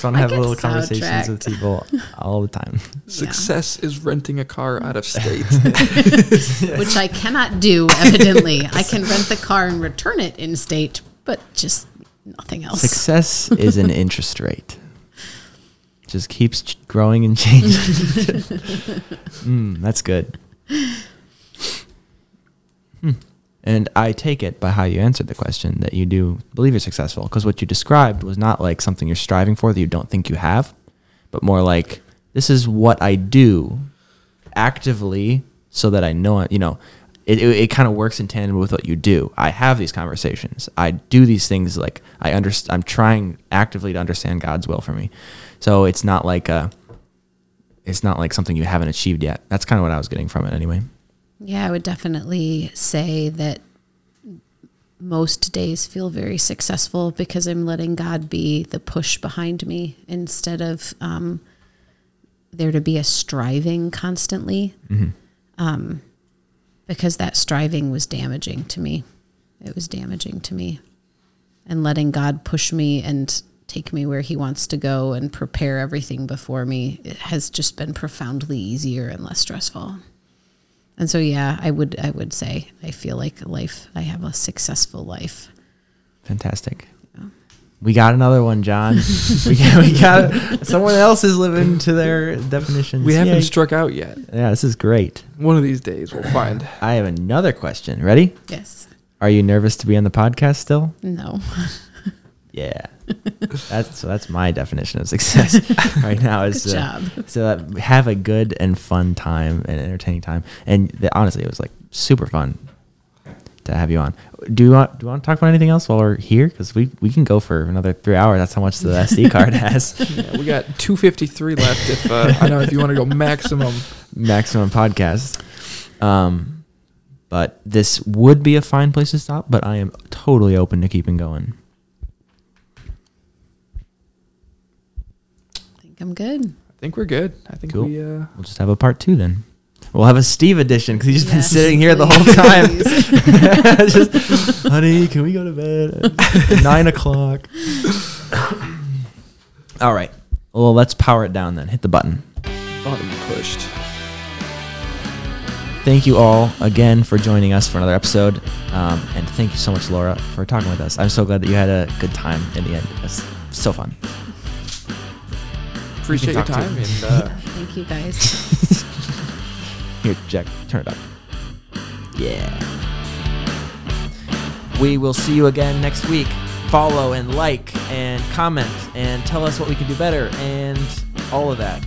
want to I have little conversations sidetracked. with people all the time. Success is renting a car out of state. which I cannot do. Evidently, I can rent the car and return it in state, but just nothing else. Success is an interest rate. Just keeps ch- growing and changing. mm, that's good. Hmm. And I take it by how you answered the question that you do believe you're successful because what you described was not like something you're striving for that you don't think you have, but more like this is what I do actively so that I know it. You know, it, it, it kind of works in tandem with what you do. I have these conversations. I do these things like I understand. I'm trying actively to understand God's will for me. So it's not like a, it's not like something you haven't achieved yet. That's kind of what I was getting from it anyway. Yeah, I would definitely say that most days feel very successful because I'm letting God be the push behind me instead of um, there to be a striving constantly. Um, because that striving was damaging to me. It was damaging to me. And letting God push me and take me where He wants to go and prepare everything before me has just been profoundly easier and less stressful. And so, yeah, I would, I would say I feel like life. I have a successful life. Fantastic. We got another one, John. we, got, we got someone else is living to their definitions. We haven't Yay. struck out yet. yeah, this is great. One of these days we'll find. I have another question. Ready? Yes. Are you nervous to be on the podcast still? No. Yeah. that's so that's my definition of success right now is Good uh, job. so that have a good and fun time and entertaining time. And the, honestly, it was like super fun to have you on. Do you want do you want to talk about anything else while we're here? Because we we can go for another three hours. That's how much the SD card has. Yeah, we got 253 left. If uh, I know if you want to go maximum. maximum podcast. Um, but this would be a fine place to stop. But I am totally open to keeping going. I think I'm good. I think we're good. I think Cool. we. Uh, We'll just have a part two then. We'll have a Steve edition because he's just been sitting here the whole time. just, honey, can we go to bed at nine o'clock? All right. Well, let's power it down then. Hit the button. button pushed. Thank you all again for joining us for another episode. Um, and thank you so much, Laura, for talking with us. I'm so glad that you had a good time in the end. It was so fun. Appreciate your time him. and uh, Thank you guys. Here, Jack, turn it up. Yeah. We will see you again next week. Follow and like and comment and tell us what we can do better and all of that.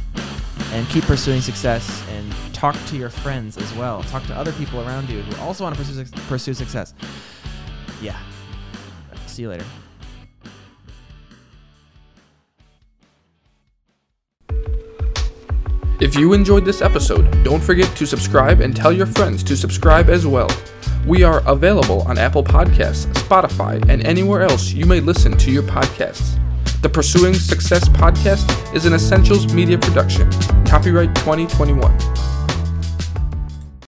And keep pursuing success and talk to your friends as well. Talk to other people around you who also want to pursue, pursue success. Yeah. See you later. If you enjoyed this episode, don't forget to subscribe and tell your friends to subscribe as well. We are available on Apple Podcasts, Spotify, and anywhere else you may listen to your podcasts. The Pursuing Success podcast is an Essentials Media production. Copyright 2021.